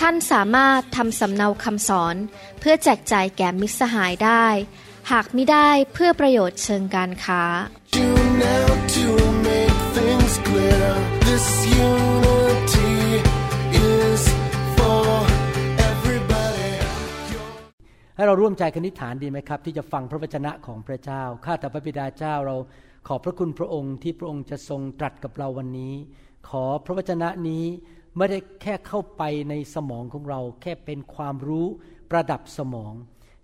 ท่านสามารถทำสำเนาคำสอน เพื่อแจกจ่ายแก่มิตรสหายได้ หากไม่ได้เพื่อประโยชน์เชิงการค้า now to make things clear. This unity is for everybody. ให้เราร่วมใจกันนิษฐานดีไหมครับ ที่จะฟังพระวจนะของพระเจ้า ข้าแต่พระบิดาเจ้าเราขอบพระคุณพระองค์ที่พระองค์จะทรงตรัสกับเราวันนี้ ขอพระวจนะนี้ ไม่ได้แค่เข้าไปในสมองของเรา แค่เป็นความรู้ประดับสมอง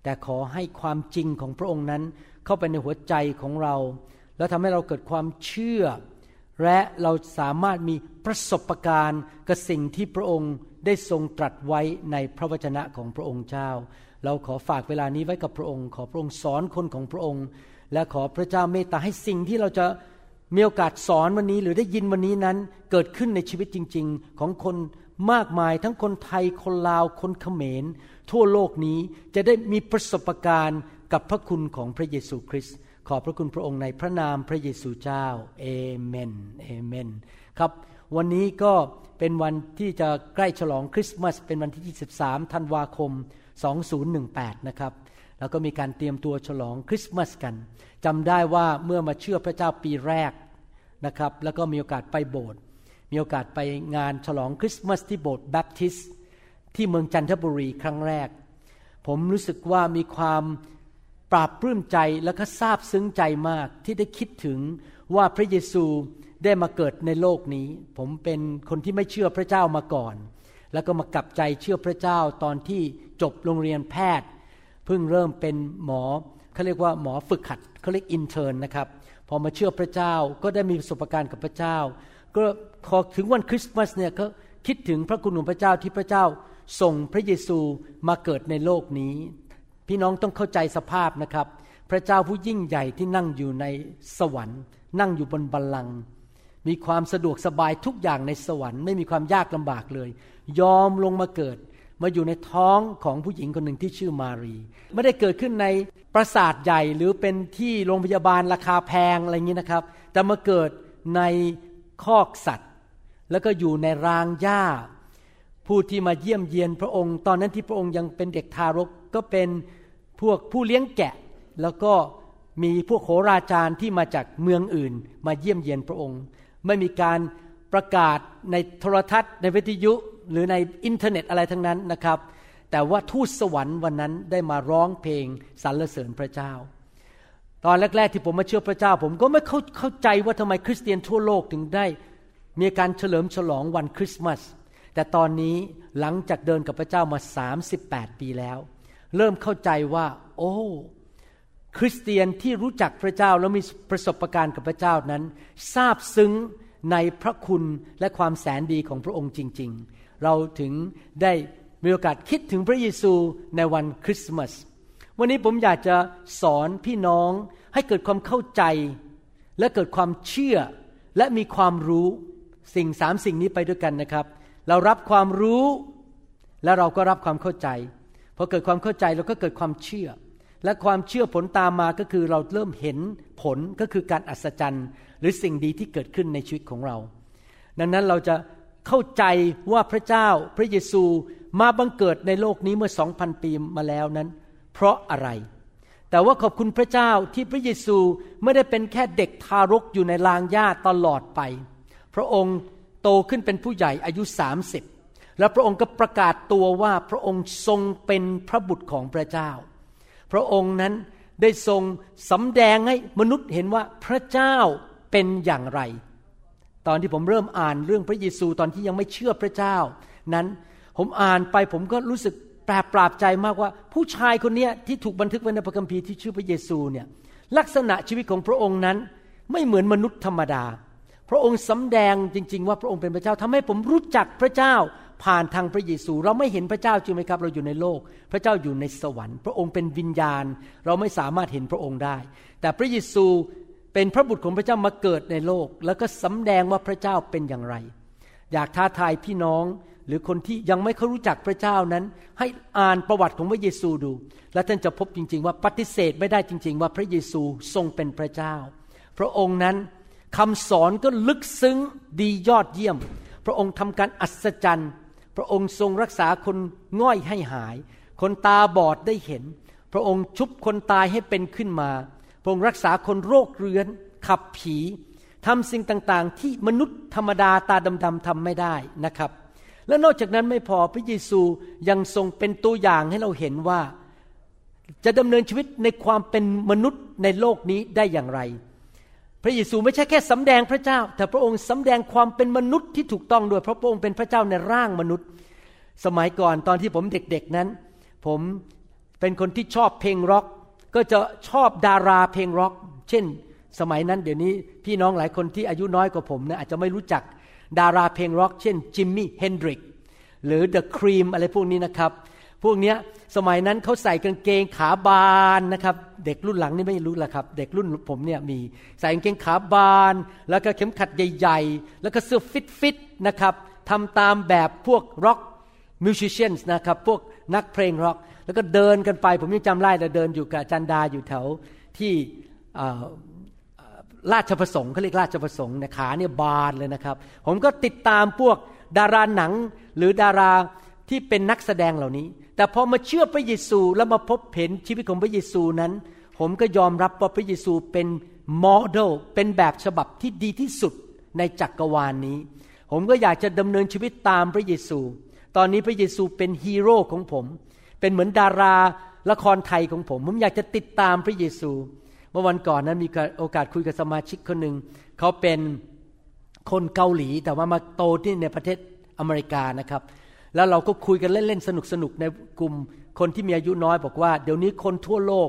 แต่ขอให้ความจริงของพระองค์นั้น เข้าไปในหัวใจของเรา แล้วทำให้เราเกิดความเชื่อ และเราสามารถมีประสบการณ์กับสิ่งที่พระองค์ได้ทรงตรัสไว้ในพระวจนะของพระองค์เจ้า เราขอฝากเวลานี้ไว้กับพระองค์ ขอพระองค์สอนคนของพระองค์ และขอพระเจ้าเมตตาให้สิ่งที่เราจะ มีโอกาสสอนวันนี้หรือได้ยินวันนี้นั้นเกิดขึ้นในชีวิตจริง ๆ ของคนมากมายทั้งคนไทยคนลาวคนเขมร ทั่วโลกนี้จะได้มีประสบการณ์กับพระคุณของพระเยซูคริสต์ขอพระคุณพระองค์ในพระนามพระเยซูเจ้าเอเมนเอเมนครับ วันนี้ก็เป็นวันที่จะใกล้ฉลองคริสต์มาสเป็นวันที่ 23 ธันวาคม 2018 นะครับแล้วก็มีการเตรียมตัวฉลองคริสต์มาสกันจำได้ว่าเมื่อมาเชื่อพระเจ้าปีแรก นะครับ แล้วก็มีโอกาสไปโบสถ์มีโอกาสไปงานฉลองคริสต์มาสที่โบสถ์แบปทิสที่เมืองจันทบุรีครั้งแรก ผมรู้สึกว่ามีความปราบปลื้มใจและก็ซาบซึ้งใจมากที่ได้คิดถึงว่าพระเยซูได้มาเกิดในโลกนี้ ผมเป็นคนที่ไม่เชื่อพระเจ้ามาก่อน แล้วก็มากลับใจเชื่อพระเจ้าตอนที่จบโรงเรียนแพทย์ เพิ่งเริ่มเป็นหมอเขาเรียกว่าหมอฝึกหัดเขาเรียก intern นะครับ พอมาเชื่อพระเจ้าก็ได้มีประสบการณ์กับพระเจ้า ก็พอถึงวันคริสต์มาสเนี่ยก็คิดถึงพระคุณของพระเจ้าที่พระเจ้าส่งพระเยซูมาเกิดในโลกนี้ พี่น้องต้องเข้าใจสภาพนะครับ พระเจ้าผู้ยิ่งใหญ่ที่นั่งอยู่ในสวรรค์ นั่งอยู่บนบัลลังก์มีความสะดวกสบายทุกอย่างในสวรรค์ ไม่มีความยากลำบากเลย ยอมลงมาเกิด มาอยู่ในท้องของผู้หญิงคนหนึ่งที่ชื่อมารี ไม่ได้เกิดขึ้นในปราสาทใหญ่หรือเป็นที่โรงพยาบาลราคาแพงอะไรอย่างนี้นะครับ แต่มาเกิดในคอกสัตว์ แล้วก็อยู่ในรางหญ้า ผู้ที่มาเยี่ยมเยียนพระองค์ ตอนนั้นที่พระองค์ยังเป็นเด็กทารกก็เป็นพวกผู้เลี้ยงแกะ แล้วก็มีพวกโหราจารย์ที่มาจากเมืองอื่น มาเยี่ยมเยียนพระองค์ ไม่มีการประกาศในโทรทัศน์ในวิทยุ หรือในอินเทอร์เน็ตอะไรทั้งนั้นนะครับ แต่ว่าทูตสวรรค์วันนั้นได้มาร้องเพลงสรรเสริญพระเจ้า ตอนแรกๆที่ผมมาเชื่อพระเจ้า ผมก็ไม่เข้าเข้าใจว่าทำไมคริสเตียนทั่วโลกถึงได้ มีการเฉลิมฉลองวันคริสต์มาสแต่ตอนนี้หลังจากเดินกับพระเจ้ามา 38 ปีแล้ว เริ่มเข้าใจว่า โอ้ คริสเตียนที่รู้จักพระเจ้าแล้วมีประสบการณ์กับพระเจ้านั้นทราบซึ้งในพระคุณและความแสนดีของพระองค์จริง เราถึงได้มีโอกาสคิดถึงพระเยซูในวันคริสต์มาส วันนี้ผมอยากจะสอนพี่น้องให้เกิดความเข้าใจ และเกิดความเชื่อและมีความรู้สิ่งสามสิ่งนี้ไปด้วยกันนะครับ เรารับความรู้และเราก็รับความเข้าใจพอเกิดความเข้าใจเราก็เกิดความเชื่อ และความเชื่อผลตามมาก็คือเราเริ่มเห็นผลก็คือการอัศจรรย์ หรือสิ่งดีที่เกิดขึ้นในชีวิตของเรา ดังนั้นเราจะ เข้าใจว่าพระเจ้าพระเยซูมาบังเกิดในโลกนี้เมื่อสองพันปีมาแล้วนั้น เพราะอะไร แต่ว่าขอบคุณพระเจ้าที่พระเยซูไม่ได้เป็นแค่เด็กทารกอยู่ในลางหญ้าตลอดไป พระองค์โตขึ้นเป็นผู้ใหญ่อายุสามสิบแล้วพระองค์ก็ประกาศตัวว่าพระองค์ทรงเป็นพระบุตรของพระเจ้า พระองค์นั้นได้ทรงสำแดงให้มนุษย์เห็นว่าพระเจ้าเป็นอย่างไร ตอนที่ผมเริ่มอ่านเรื่องพระเยซูตอนที่ยังไม่เชื่อพระเจ้า นั้นผมอ่านไปผมก็รู้สึกแปลปราบใจมากว่า ผู้ชายคนนี้ที่ถูกบันทึกไว้ในพระคัมภีร์ที่ชื่อพระเยซูเนี่ยลักษณะชีวิตของพระองค์นั้นไม่เหมือนมนุษย์ธรรมดา พระองค์สำแดงจริง ๆ ว่าพระองค์เป็นพระเจ้าทำให้ผมรู้จักพระเจ้าผ่านทางพระเยซู เราไม่เห็นพระเจ้าจริงไหมครับ เราอยู่ในโลก พระเจ้าอยู่ในสวรรค์ พระองค์เป็นวิญญาณ เราไม่สามารถเห็นพระองค์ได้ แต่พระเยซู เป็นพระบุตรของพระเจ้ามาเกิดในโลก แล้วก็สำแดงว่าพระเจ้าเป็นอย่างไร อยากท้าทายพี่น้องหรือคนที่ยังไม่เขารู้จักพระเจ้านั้น ให้อ่านประวัติของพระเยซูดู และท่านจะพบจริง ๆ ว่าปฏิเสธไม่ได้จริง ๆ ว่าพระเยซูทรงเป็นพระเจ้า พระองค์นั้นคำสอนก็ลึกซึ้งดียอดเยี่ยม พระองค์ทำการอัศจรรย์ พระองค์ทรงรักษาคนง่อยให้หาย คนตาบอดได้เห็น พระองค์ชุบคนตายให้เป็นขึ้นมา พระองค์รักษาคนโรคเรื้อน ขับผีทำสิ่งต่างๆ ที่มนุษย์ธรรมดาตาดำๆทำไม่ได้นะครับ และนอกจากนั้นไม่พอพระเยซูยังทรงเป็นตัวอย่างให้เราเห็นว่า จะดำเนินชีวิตในความเป็นมนุษย์ในโลกนี้ได้อย่างไร พระเยซูไม่ใช่แค่สำแดงพระเจ้า แต่พระองค์สำแดงความเป็นมนุษย์ที่ถูกต้องด้วยเพราะพระองค์เป็นพระเจ้าในร่างมนุษย์ สมัยก่อนตอนที่ผมเด็กๆนั้น ผมเป็นคนที่ชอบเพลงร็อก ก็จะชอบดาราเพลงร็อก เช่น สมัยนั้นเดี๋ยวนี้พี่น้องหลายคนที่อายุน้อยกว่าผมเนี่ยอาจจะไม่รู้จักดาราเพลงร็อก เช่นจิมมี่เฮนดริกหรือ The Cream อะไรพวกนี้นะครับ พวกเนี้ยสมัยนั้นเขาใส่กางเกงขาบานนะครับ เด็กรุ่นหลังนี่ไม่รู้ละครับ เด็กรุ่นผมเนี่ยมีใส่กางเกงขาบาน แล้วก็เข็มขัดใหญ่ๆ แล้วก็เสื้อฟิตๆนะครับทำตามแบบพวกร็อกมิวสิช a n นะครับ พวก นักเพลงร็อก แล้วก็เดินกันไป ผมยังจำได้เลยเดินอยู่กับจันดาอยู่แถวที่ราชประสงค์เขาเรียกราชประสงค์เนี่ยขาเนี่ยบานเลยนะครับ ผมก็ติดตามพวกดาราหนังหรือดาราที่เป็นนักแสดงเหล่านี้ แต่พอมาเชื่อพระเยซูแล้วมาพบเห็นชีวิตของพระเยซูนั้น ผมก็ยอมรับว่าพระเยซูเป็นโมเดลเป็นแบบฉบับที่ดีที่สุดในจักรวาลนนี้ ผมก็อยากจะดำเนินชีวิตตามพระเยซู ตอนนี้พระเยซูเป็นฮีโร่ของผม เป็นเหมือนดาราละครไทยของผม ผมอยากจะติดตามพระเยซู เมื่อวันก่อนนั้นมีโอกาสคุยกับสมาชิกคนหนึ่งเขาเป็นคนเกาหลีแต่ว่ามาโตที่ในประเทศอเมริกานะครับ แล้วเราก็คุยกันเล่นๆสนุกๆในกลุ่มคนที่มีอายุน้อยบอกว่า เดี๋ยวนี้คนทั่วโลก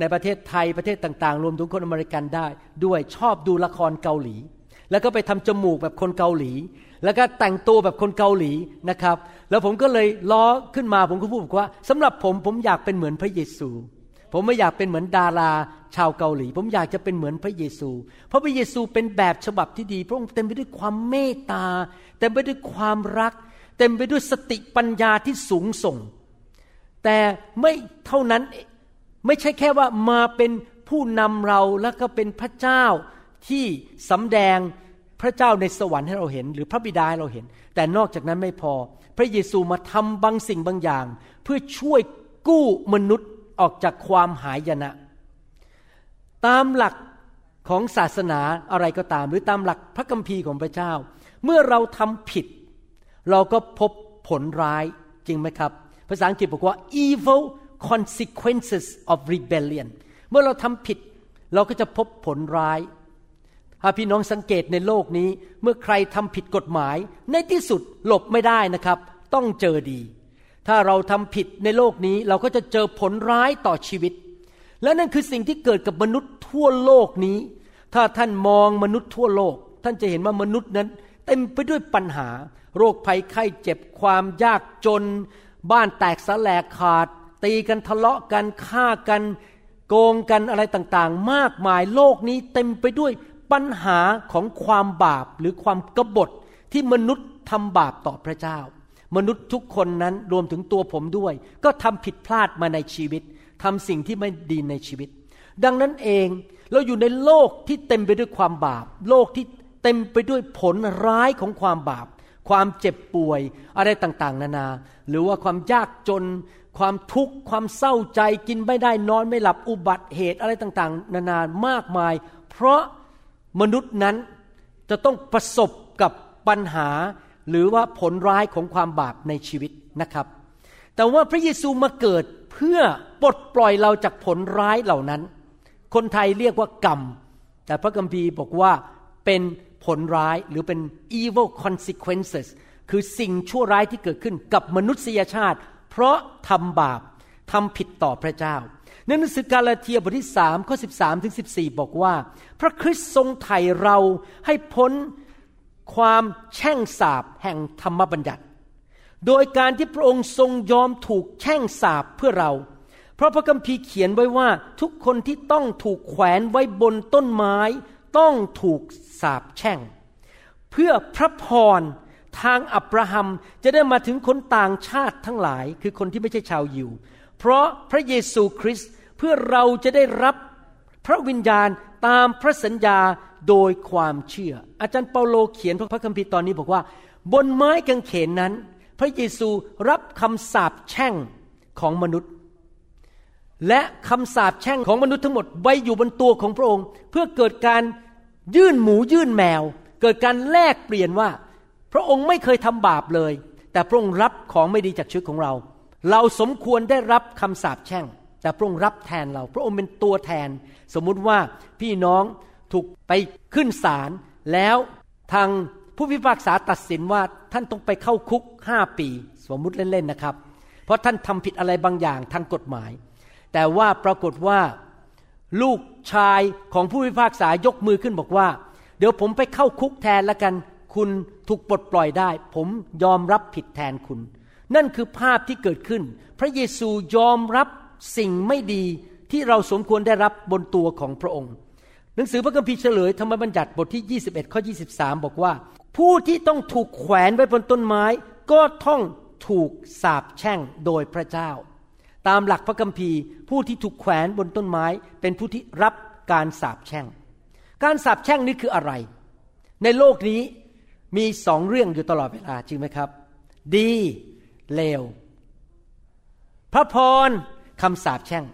ในประเทศไทยประเทศต่างๆ รวมถึงคนอเมริกันได้ ด้วยชอบดูละครเกาหลี แล้วก็ไปทำจมูกแบบคนเกาหลี แล้วก็แต่งตัวแบบคนเกาหลีนะครับ แล้วผมก็เลยล้อขึ้นมาผมก็พูดบอกว่าสำหรับผมผมอยากเป็นเหมือนพระเยซู ผมไม่อยากเป็นเหมือนดาราชาวเกาหลี ผมอยากจะเป็นเหมือนพระเยซู เพราะพระเยซูเป็นแบบฉบับที่ดี พระองค์เต็มไปด้วยความเมตตาเต็มไปด้วยความรัก เต็มไปด้วยสติปัญญาที่สูงส่ง แต่ไม่เท่านั้นไม่ใช่แค่ว่ามาเป็นผู้นำเราแล้วก็เป็นพระเจ้าที่สำแดง พระเจ้าในสวรรค์ให้เราเห็น หรือพระบิดาให้เราเห็น แต่นอกจากนั้นไม่พอ พระเยซูมาทำบางสิ่งบางอย่าง เพื่อช่วยกู้มนุษย์ออกจากความหายนะ ตามหลักของศาสนาอะไรก็ตาม หรือตามหลักพระคัมภีร์ของพระเจ้า เมื่อเราทำผิด เราก็พบผลร้ายจริงไหมครับ ภาษาอังกฤษบอกว่า evil consequences of rebellion เมื่อเราทำผิด เราก็จะพบผลร้าย ถ้าพี่น้องสังเกตในโลกนี้ เมื่อใครทำผิดกฎหมาย ในที่สุดหลบไม่ได้นะครับ ต้องเจอดี ถ้าเราทำผิดในโลกนี้เราก็จะเจอผลร้ายต่อชีวิต และนั่นคือสิ่งที่เกิดกับมนุษย์ทั่วโลกนี้ ถ้าท่านมองมนุษย์ทั่วโลก ท่านจะเห็นว่ามนุษย์นั้น เต็มไปด้วยปัญหา โรคภัยไข้เจ็บความยากจน บ้านแตกสลายขาด ตีกันทะเลาะกันฆ่ากัน โกงกันอะไรต่างๆ มากมายโลกนี้เต็มไปด้วย ปัญหาของความบาปหรือความกบฏที่มนุษย์ทำบาปต่อพระเจ้า มนุษย์ทุกคนนั้นรวมถึงตัวผมด้วย ก็ทำผิดพลาดมาในชีวิตทำสิ่งที่ไม่ดีในชีวิต ดังนั้นเองเราอยู่ในโลกที่เต็มไปด้วยความบาป โลกที่เต็มไปด้วยผลร้ายของความบาป ความเจ็บป่วยอะไรต่างๆ นานา หรือว่าความยากจน ความทุกข์ความเศร้าใจกินไม่ได้นอนไม่หลับอุบัติเหตุอะไรต่างๆ นานามากมาย เพราะ มนุษย์นั้นจะต้องประสบกับปัญหาหรือว่าผลร้ายของความบาปในชีวิตนะครับ แต่ว่าพระเยซูมาเกิดเพื่อปลดปล่อยเราจากผลร้ายเหล่านั้น คนไทยเรียกว่ากรรม แต่พระคัมภีร์บอกว่าเป็นผลร้ายหรือเป็น evil consequences คือสิ่งชั่วร้ายที่เกิดขึ้นกับมนุษยชาติ เพราะทำบาปทำผิดต่อพระเจ้า ในหนังสือกาลาเทียบทที่3ข้อ13ถึง14บสี่บอกว่า พระคริสต์ทรงไถ่เราให้พ้นความแช่งสาบแห่งธรรมบัญญัติ โดยการที่พระองค์ทรงยอมถูกแช่งสาปเพื่อเรา เพราะพระคัมภีร์เขียนไว้ว่าทุกคนที่ต้องถูกแขวนไว้บนต้นไม้ ต้องถูกสาปแช่ง เพื่อพระพรทางอับราฮัมจะได้มาถึงคนต่างชาติทั้งหลาย คือคนที่ไม่ใช่ชาวยิว เพราะพระเยซูคริสต์เพื่อเราจะได้รับพระวิญญาณตามพระสัญญาโดยความเชื่อ อาจารย์เปาโลเขียนพระคัมภีร์ตอนนี้บอกว่า บนไม้กางเขนนั้น พระเยซูรับคำสาปแช่งของมนุษย์ และคำสาปแช่งของมนุษย์ทั้งหมดไว้อยู่บนตัวของพระองค์ เพื่อเกิดการยื่นหมูยื่นแมว เกิดการแลกเปลี่ยนว่า พระองค์ไม่เคยทำบาปเลย แต่พระองค์รับของไม่ดีจากชีวิตของเรา เราสมควรได้รับคำสาปแช่ง แต่พระองค์รับแทนเรา พระองค์เป็นตัวแทน สมมุติว่าพี่น้องถูกไปขึ้นศาลแล้วทางผู้พิพากษาตัดสินว่าท่านต้องไปเข้าคุกห้าปี สมมุติเล่นๆนะครับ เพราะท่านทำผิดอะไรบางอย่างทางกฎหมาย แต่ว่าปรากฏว่าลูกชายของผู้พิพากษายกมือขึ้นบอกว่า เดี๋ยวผมไปเข้าคุกแทนแล้วกัน คุณถูกปลดปล่อยได้ ผมยอมรับผิดแทนคุณ นั่นคือภาพที่เกิดขึ้น พระเยซูยอมรับสิ่งไม่ดีที่เราสมควรได้รับบนตัวของพระองค์ หนังสือพระคัมภีร์เฉลยธรรมบัญญัติบทที่ 21 ข้อ 23 บอกว่า ผู้ที่ต้องถูกแขวนไว้บนต้นไม้ ก็ต้องถูกสาปแช่งโดยพระเจ้า ตามหลักพระคัมภีร์ ผู้ที่ถูกแขวนบนต้นไม้ เป็นผู้ที่รับการสาปแช่ง การสาปแช่งนี้คืออะไร ในโลกนี้มีสองเรื่องอยู่ตลอดเวลาจริงไหมครับ ดี เลว พระพรคำสาปแช่ง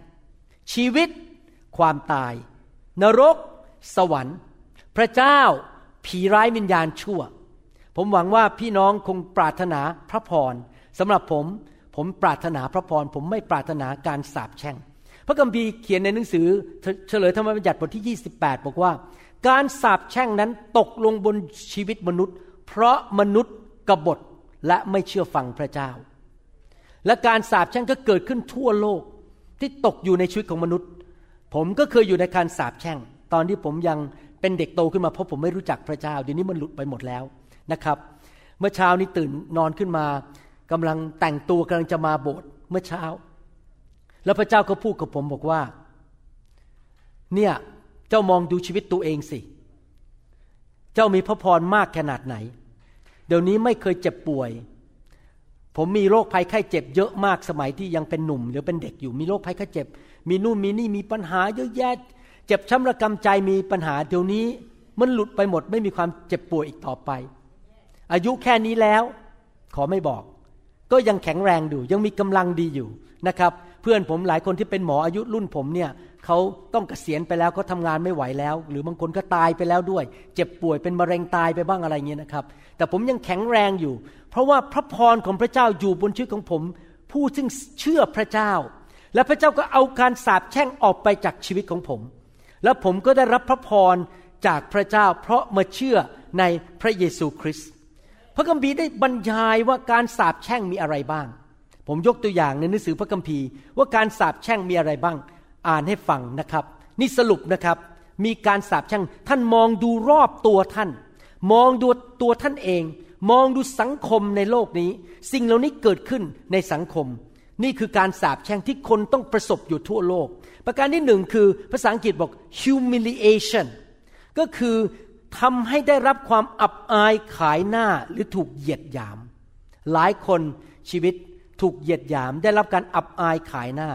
ชีวิต ความตาย นรก สวรรค์ พระเจ้า ผีร้ายวิญญาณชั่ว ผมหวังว่าพี่น้องคงปรารถนาพระพรสำหรับผม ผมปรารถนาพระพร ผมไม่ปรารถนาการสาปแช่ง พระคัมภีร์เขียนในหนังสือ เฉลยธรรมบัญญัติบทที่ 28 บอกว่า การสาปแช่งนั้นตกลงบนชีวิตมนุษย์ เพราะมนุษย์กบฏและไม่เชื่อฟังพระเจ้า และการสาปแช่งก็เกิดขึ้นทั่วโลกที่ตกอยู่ในชีวิตของมนุษย์ ผมก็เคยอยู่ในการสาปแช่ง ตอนที่ผมยังเป็นเด็กโตขึ้นมาเพราะผมไม่รู้จักพระเจ้าเดี๋ยวนี้มันหลุดไปหมดแล้วนะครับ เมื่อเช้านี้ตื่นนอนขึ้นมากำลังแต่งตัวกำลังจะมาโบสถ์เมื่อเช้า แล้วพระเจ้าก็พูดกับผมบอกว่า เนี่ยเจ้ามองดูชีวิตตัวเองสิ เจ้ามีพระพรมากขนาดไหน เดี๋ยวนี้ไม่เคยเจ็บป่วย ผมมีโรคภัยไข้เจ็บเยอะมากสมัยที่ยังเป็นหนุ่มหรือเป็นเด็กอยู่มีโรคภัยไข้เจ็บ มีนู่นมีนี่มีปัญหาเยอะแยะ เจ็บช้ำระกำใจมีปัญหาเดี๋ยวนี้ มันหลุดไปหมดไม่มีความเจ็บป่วยอีกต่อไป อายุแค่นี้แล้ว ขอไม่บอก ก็ยังแข็งแรงอยู่ยังมีกำลังดีอยู่นะครับ เพื่อนผมหลายคนที่เป็นหมออายุรุ่นผมเนี่ยเขาต้องเกษียณไปแล้วเขาทำงานไม่ไหวแล้ว หรือบางคนก็ตายไปแล้วด้วย เจ็บป่วยเป็นมะเร็งตายไปบ้างอะไรเงี้ยนะครับ แต่ผมยังแข็งแรงอยู่ เพราะว่าพระพรของพระเจ้าอยู่บนชีวิตของผม ผู้ซึ่งเชื่อพระเจ้า และพระเจ้าก็เอาการสาปแช่งออกไปจากชีวิตของผม แล้วผมก็ได้รับพระพรจากพระเจ้า เพราะมาเชื่อในพระเยซูคริสต์พระคัมภีร์ได้บรรยายว่าการสาปแช่งมีอะไรบ้าง ผมยกตัวอย่างในหนังสือพระคัมภีร์ ว่าการสาปแช่งมีอะไรบ้าง อ่านให้ฟังนะครับ นี่สรุปนะครับ มีการสาปแช่งท่านมองดูรอบตัวท่าน มองดูตัวท่านเอง มองดูสังคมในโลกนี้ สิ่งเหล่านี้เกิดขึ้นในสังคม นี่คือการสาปแช่งที่คนต้องประสบอยู่ทั่วโลก ประการที่หนึ่งคือภาษาอังกฤษบอก humiliation ก็คือทำให้ได้รับความอับอายขายหน้าหรือถูกเหยียดหยาม หลายคนชีวิตถูกเหยียดหยาม ได้รับการอับอายขายหน้า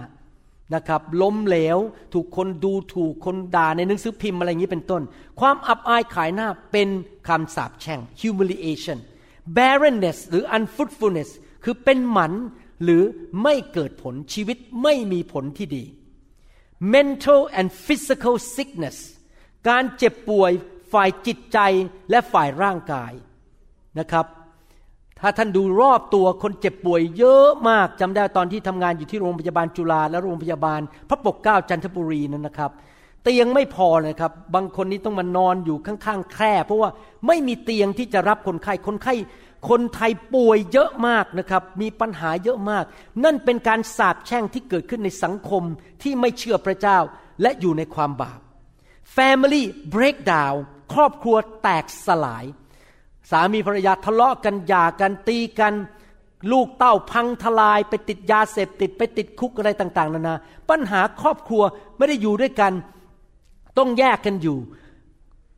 นะครับล้มเหลวถูกคนดูถูกคนด่าในหนังสือพิมพ์อะไรอย่างนี้เป็นต้น ความอับอายขายหน้าเป็นคำสาปแช่ง humiliation barrenness หรือ unfruitfulness คือเป็นหมันหรือไม่เกิดผลชีวิตไม่มีผลที่ดี mental and physical sickness การเจ็บป่วยฝ่ายจิตใจและฝ่ายร่างกายนะครับ ถ้าท่านดูรอบตัวคนเจ็บป่วยเยอะมากจำได้ตอนที่ทำงานอยู่ที่โรงพยาบาลจุฬาและโรงพยาบาลพระปกเกล้าจันทบุรีนั่นนะครับ เตียงไม่พอเลยครับ บางคนนี้ต้องมานอนอยู่ข้างๆแคร่เพราะว่าไม่มีเตียงที่จะรับคนไข้คนไข้คนไทยป่วยเยอะมากนะครับ มีปัญหาเยอะมาก นั่นเป็นการสาปแช่งที่เกิดขึ้นในสังคมที่ไม่เชื่อพระเจ้าและอยู่ในความบาป Family breakdown ครอบครัวแตกสลาย สามีภรรยาทะเลาะกันหย่ากันตีกัน ลูกเต้าพังทลาย ไปติดยาเสพติดไปติดคุกอะไรต่าง ๆนานาปัญหาครอบครัวไม่ได้อยู่ด้วยกัน ต้องแยกกันอยู่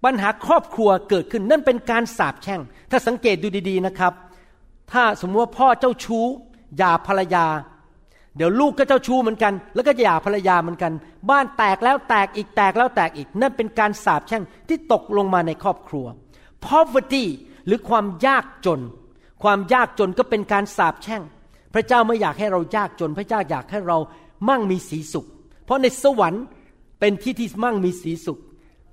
ปัญหาครอบครัวเกิดขึ้นนั่นเป็นการสาปแช่ง ถ้าสังเกตดูดีๆนะครับ ถ้าสมมติว่าพ่อเจ้าชู้หย่าภรรยา เดี๋ยวลูกก็เจ้าชู้เหมือนกัน แล้วก็หย่าภรรยาเหมือนกัน บ้านแตกแล้วแตกอีกแตกแล้วแตกอีก นั่นเป็นการสาปแช่งที่ตกลงมาในครอบครัว poverty หรือความยากจน ความยากจนก็เป็นการสาปแช่ง พระเจ้าไม่อยากให้เรายากจน พระเจ้าอยากให้เรามั่งมีสีสุข เพราะในสวรรค์ เป็นที่ที่มั่งมีสีสุข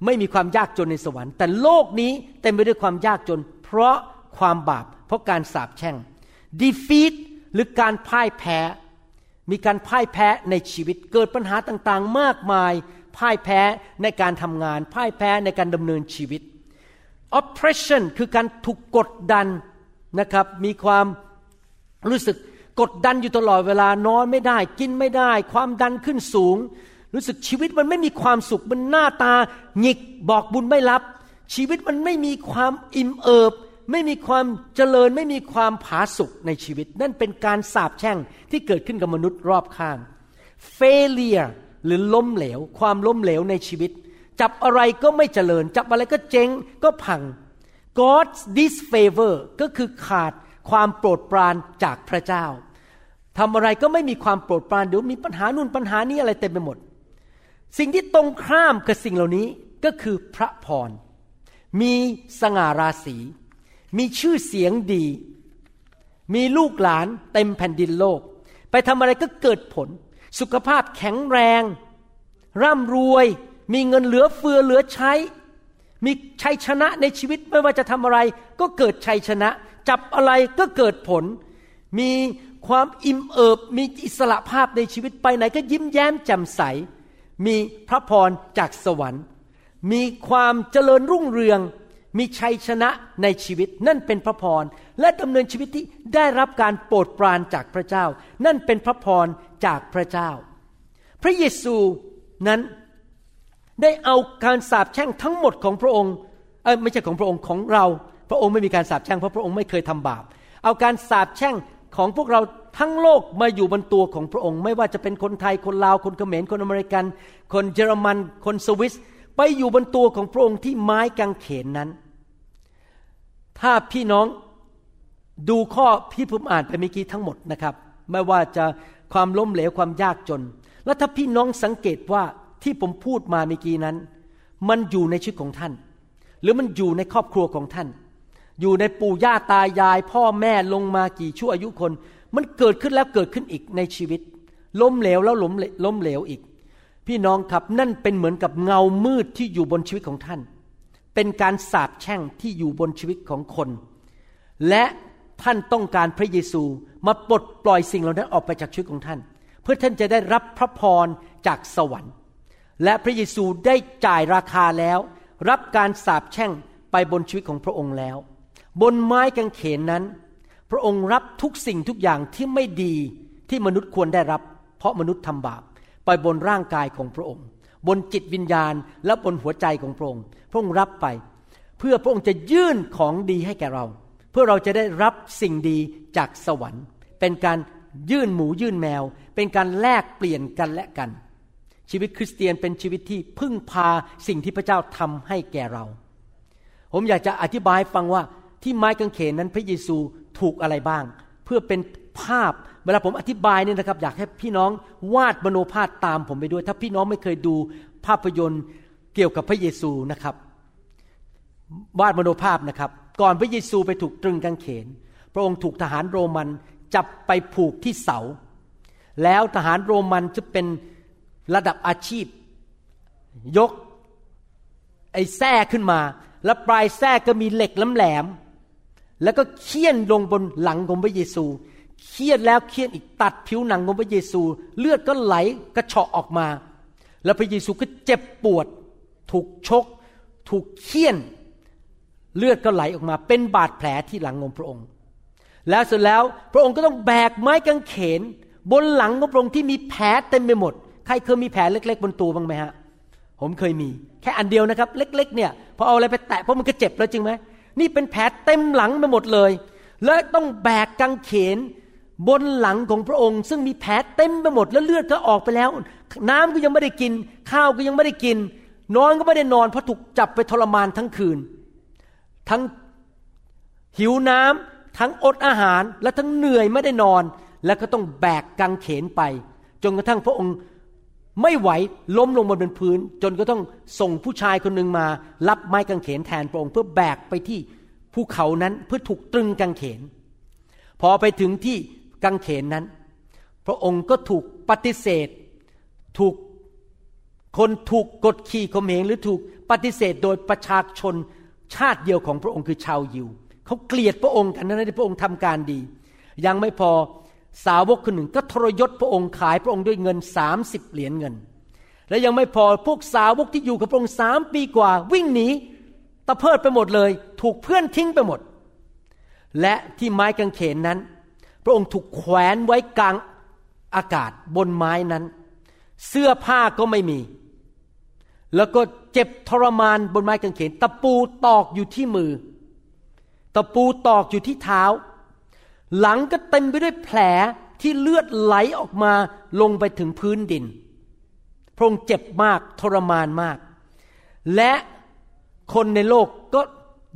ไม่มีความยากจนในสวรรค์ แต่โลกนี้เต็มไปด้วยความยากจน เพราะความบาป เพราะการสาปแช่ง defeat หรือการพ่ายแพ้ มีการพ่ายแพ้ในชีวิต เกิดปัญหาต่างๆ มากมาย พ่ายแพ้ในการทำงาน พ่ายแพ้ในการดำเนินชีวิต oppression คือการถูกกดดันนะครับ มีความรู้สึกกดดันอยู่ตลอดเวลานอนไม่ได้ กินไม่ได้ ความดันขึ้นสูง รู้สึกชีวิตมันไม่มีความสุขมันหน้าตาหงิกบอกบุญไม่รับ ชีวิตมันไม่มีความอิ่มเอิบ ไม่มีความเจริญ ไม่มีความผาสุกในชีวิต นั่นเป็นการสาปแช่งที่เกิดขึ้นกับมนุษย์รอบข้าง failure หรือล้มเหลว ความล้มเหลวในชีวิต จับอะไรก็ไม่เจริญ จับอะไรก็เจ๊งก็พัง God's disfavor ก็คือขาดความโปรดปรานจากพระเจ้าทำอะไรก็ไม่มีความโปรดปรานเดี๋ยวมีปัญหานู่นปัญหานี้อะไรเต็มไปหมด สิ่งที่ตรงข้ามกับสิ่งเหล่านี้ก็คือพระพร มีสง่าราศี มีชื่อเสียงดี มีลูกหลานเต็มแผ่นดินโลก ไปทำอะไรก็เกิดผล สุขภาพแข็งแรง ร่ำรวย มีเงินเหลือเฟือเหลือใช้ มีชัยชนะในชีวิตไม่ว่าจะทำอะไร ก็เกิดชัยชนะ จับอะไรก็เกิดผล มีความอิ่มเอิบ มีอิสระภาพในชีวิตไปไหนก็ยิ้มแย้มแจ่มใส มีพระพรจากสวรรค์ มีความเจริญรุ่งเรือง มีชัยชนะในชีวิต นั่นเป็นพระพร และดำเนินชีวิตที่ได้รับการโปรดปรานจากพระเจ้า นั่นเป็นพระพรจากพระเจ้า พระเยซูนั้นได้เอาการสาปแช่งทั้งหมดของพระองค์เออไม่ใช่ของพระองค์ของเรา พระองค์ไม่มีการสาปแช่งเพราะพระองค์ไม่เคยทำบาป เอาการสาปแช่งของพวกเรา ทั้งโลกมาอยู่บนตัวของพระองค์ ไม่ว่าจะเป็นคนไทยคนลาวคนเขมรคนอเมริกัน คนเยอรมัน คนสวิส ไปอยู่บนตัวของพระองค์ที่ไม้กางเขนนั้น ถ้าพี่น้องดูข้อที่ผมอ่านไปเมื่อกี้ทั้งหมดนะครับ ไม่ว่าจะความล้มเหลวความยากจน แล้วถ้าพี่น้องสังเกตว่าที่ผมพูดมาเมื่อกี้นั้น มันอยู่ในชีวิตของท่าน หรือมันอยู่ในครอบครัวของท่าน อยู่ในปู่ย่าตายาย พ่อแม่ลงมากี่ชั่วอายุคน มันเกิดขึ้นแล้วเกิดขึ้นอีกในชีวิต ล้มเหลวแล้วล้มล้มเหลวอีก พี่น้องครับนั่นเป็นเหมือนกับเงามืดที่อยู่บนชีวิตของท่าน เป็นการสาปแช่งที่อยู่บนชีวิตของคน และท่านต้องการพระเยซูมาปลดปล่อยสิ่งเหล่านั้นออกไปจากชีวิตของท่าน เพื่อท่านจะได้รับพระพรจากสวรรค์ และพระเยซูได้จ่ายราคาแล้ว รับการสาปแช่งไปบนชีวิตของพระองค์แล้ว บนไม้กางเขนนั้น พระองค์รับทุกสิ่งทุกอย่างที่ไม่ดีที่มนุษย์ควรได้รับ เพราะมนุษย์ทำบาปไปบนร่างกายของพระองค์ บนจิตวิญญาณและบนหัวใจของพระองค์ พระองค์รับไป เพื่อพระองค์จะยื่นของดีให้แก่เรา เพื่อเราจะได้รับสิ่งดีจากสวรรค์ เป็นการยื่นหมูยื่นแมว เป็นการแลกเปลี่ยนกันและกัน ชีวิตคริสเตียนเป็นชีวิตที่พึ่งพาสิ่งที่พระเจ้าทำให้แก่เรา ผมอยากจะอธิบายฟังว่าที่ไม้กางเขนนั้นพระเยซู ถูกอะไรบ้าง เพื่อเป็นภาพเวลาผมอธิบายเนี่ยนะครับ อยากให้พี่น้องวาดมโนภาพตามผมไปด้วย ถ้าพี่น้องไม่เคยดูภาพยนตร์เกี่ยวกับพระเยซูนะครับ วาดมโนภาพนะครับ ก่อนพระเยซูไปถูกตรึงกางเขน พระองค์ถูกทหารโรมันจับไปผูกที่เสา แล้วทหารโรมันจะเป็นระดับอาชีพ ยกไอ้แส้ขึ้นมา แล้วปลายแส้ก็มีเหล็กแหลม แล้วก็เคี่ยนลงบนหลังของพระเยซูเคี่ยนแล้วเคี่ยนอีกตัดผิวหนังของพระเยซู เลือดก็ไหลกระเฉาะออกมา แล้วพระเยซูก็เจ็บปวด ถูกชก ถูกเคี่ยน เลือดก็ไหลออกมา เป็นบาดแผลที่หลังของพระองค์ แล้วเสร็จแล้วพระองค์ก็ต้องแบกไม้กางเขน บนหลังของพระองค์ที่มีแผลเต็มไปหมด ใครเคยมีแผลเล็ก ๆ บนตัวบ้างไหมฮะ ผมเคยมี แค่อันเดียวนะครับ เล็ก ๆ เนี่ยพอเอาอะไรไปแตะเพราะมันก็เจ็บแล้วจริงไหม นี่เป็นแผลเต็มหลังไปหมดเลย และต้องแบกกางเขนบนหลังของพระองค์ ซึ่งมีแผลเต็มไปหมดแล้วเลือดก็ออกไปแล้ว น้ำก็ยังไม่ได้กิน ข้าวก็ยังไม่ได้กิน นอนก็ไม่ได้นอนเพราะถูกจับไปทรมานทั้งคืน ทั้งหิวน้ำทั้งอดอาหารและทั้งเหนื่อยไม่ได้นอน แล้วก็ต้องแบกกังเขนไป จนกระทั่งพระองค์ ไม่ไหวล้มลงบนเป็นพื้น จนก็ต้องส่งผู้ชายคนหนึ่งมา รับไม้กางเขนแทนพระองค์เพื่อแบกไปที่ภูเขานั้นเพื่อถูกตรึงกางเขน พอไปถึงที่กางเขนนั้น พระองค์ก็ถูกปฏิเสธ ถูกคนถูกกดขี่ข่มเหงหรือถูกปฏิเสธโดยประชาชนชาติเดียวของพระองค์คือชาวยิวเขาเกลียดพระองค์กันนั้นที่พระองค์ทำการดี ยังไม่พอ สาวกคนหนึ่งก็ทรยศพระองค์ขายพระองค์ด้วยเงินสามสิบเหรียญเงิน และยังไม่พอพวกสาวกที่อยู่กับพระองค์สามปีกว่า วิ่งหนีตะเพิดไปหมดเลย ถูกเพื่อนทิ้งไปหมด และที่ไม้กางเขนนั้น พระองค์ถูกแขวนไว้กลางอากาศบนไม้นั้น เสื้อผ้าก็ไม่มี แล้วก็เจ็บทรมานบนไม้กางเขน ตะปูตอกอยู่ที่มือ ตะปูตอกอยู่ที่เท้า หลังก็เต็มไปด้วยแผลที่เลือดไหลออกมาลงไปถึงพื้นดิน พระองค์เจ็บมากทรมานมาก และคนในโลกก็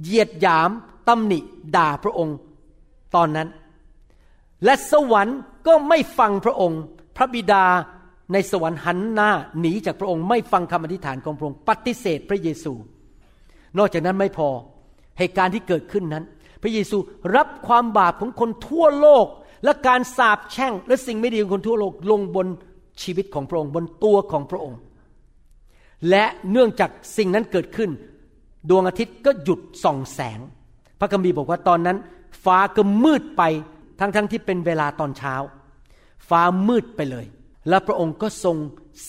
เหยียดหยามตำหนิด่าพระองค์ตอนนั้น และสวรรค์ก็ไม่ฟังพระองค์ พระบิดาในสวรรค์หันหน้าหนีจากพระองค์ไม่ฟังคำอธิษฐานของพระองค์ปฏิเสธพระเยซู นอกจากนั้นไม่พอเหตุการณ์ที่เกิดขึ้นนั้น ระเยซูรับความบาปของคนทั่วโลก และการสาปแช่ง และสิ่งไม่ดีของคนทั่วโลกลงบนชีวิตของพระองค์บนตัวของพระองค์ และเนื่องจากสิ่งนั้นเกิดขึ้น ดวงอาทิตย์ก็หยุดส่องแสง พระคัมภีร์บอกว่าตอนนั้น ฟ้าก็มืดไปทั้งๆทที่เป็นเวลาตอนเช้า ฟ้ามืดไปเลย และพระองค์ก็ทรง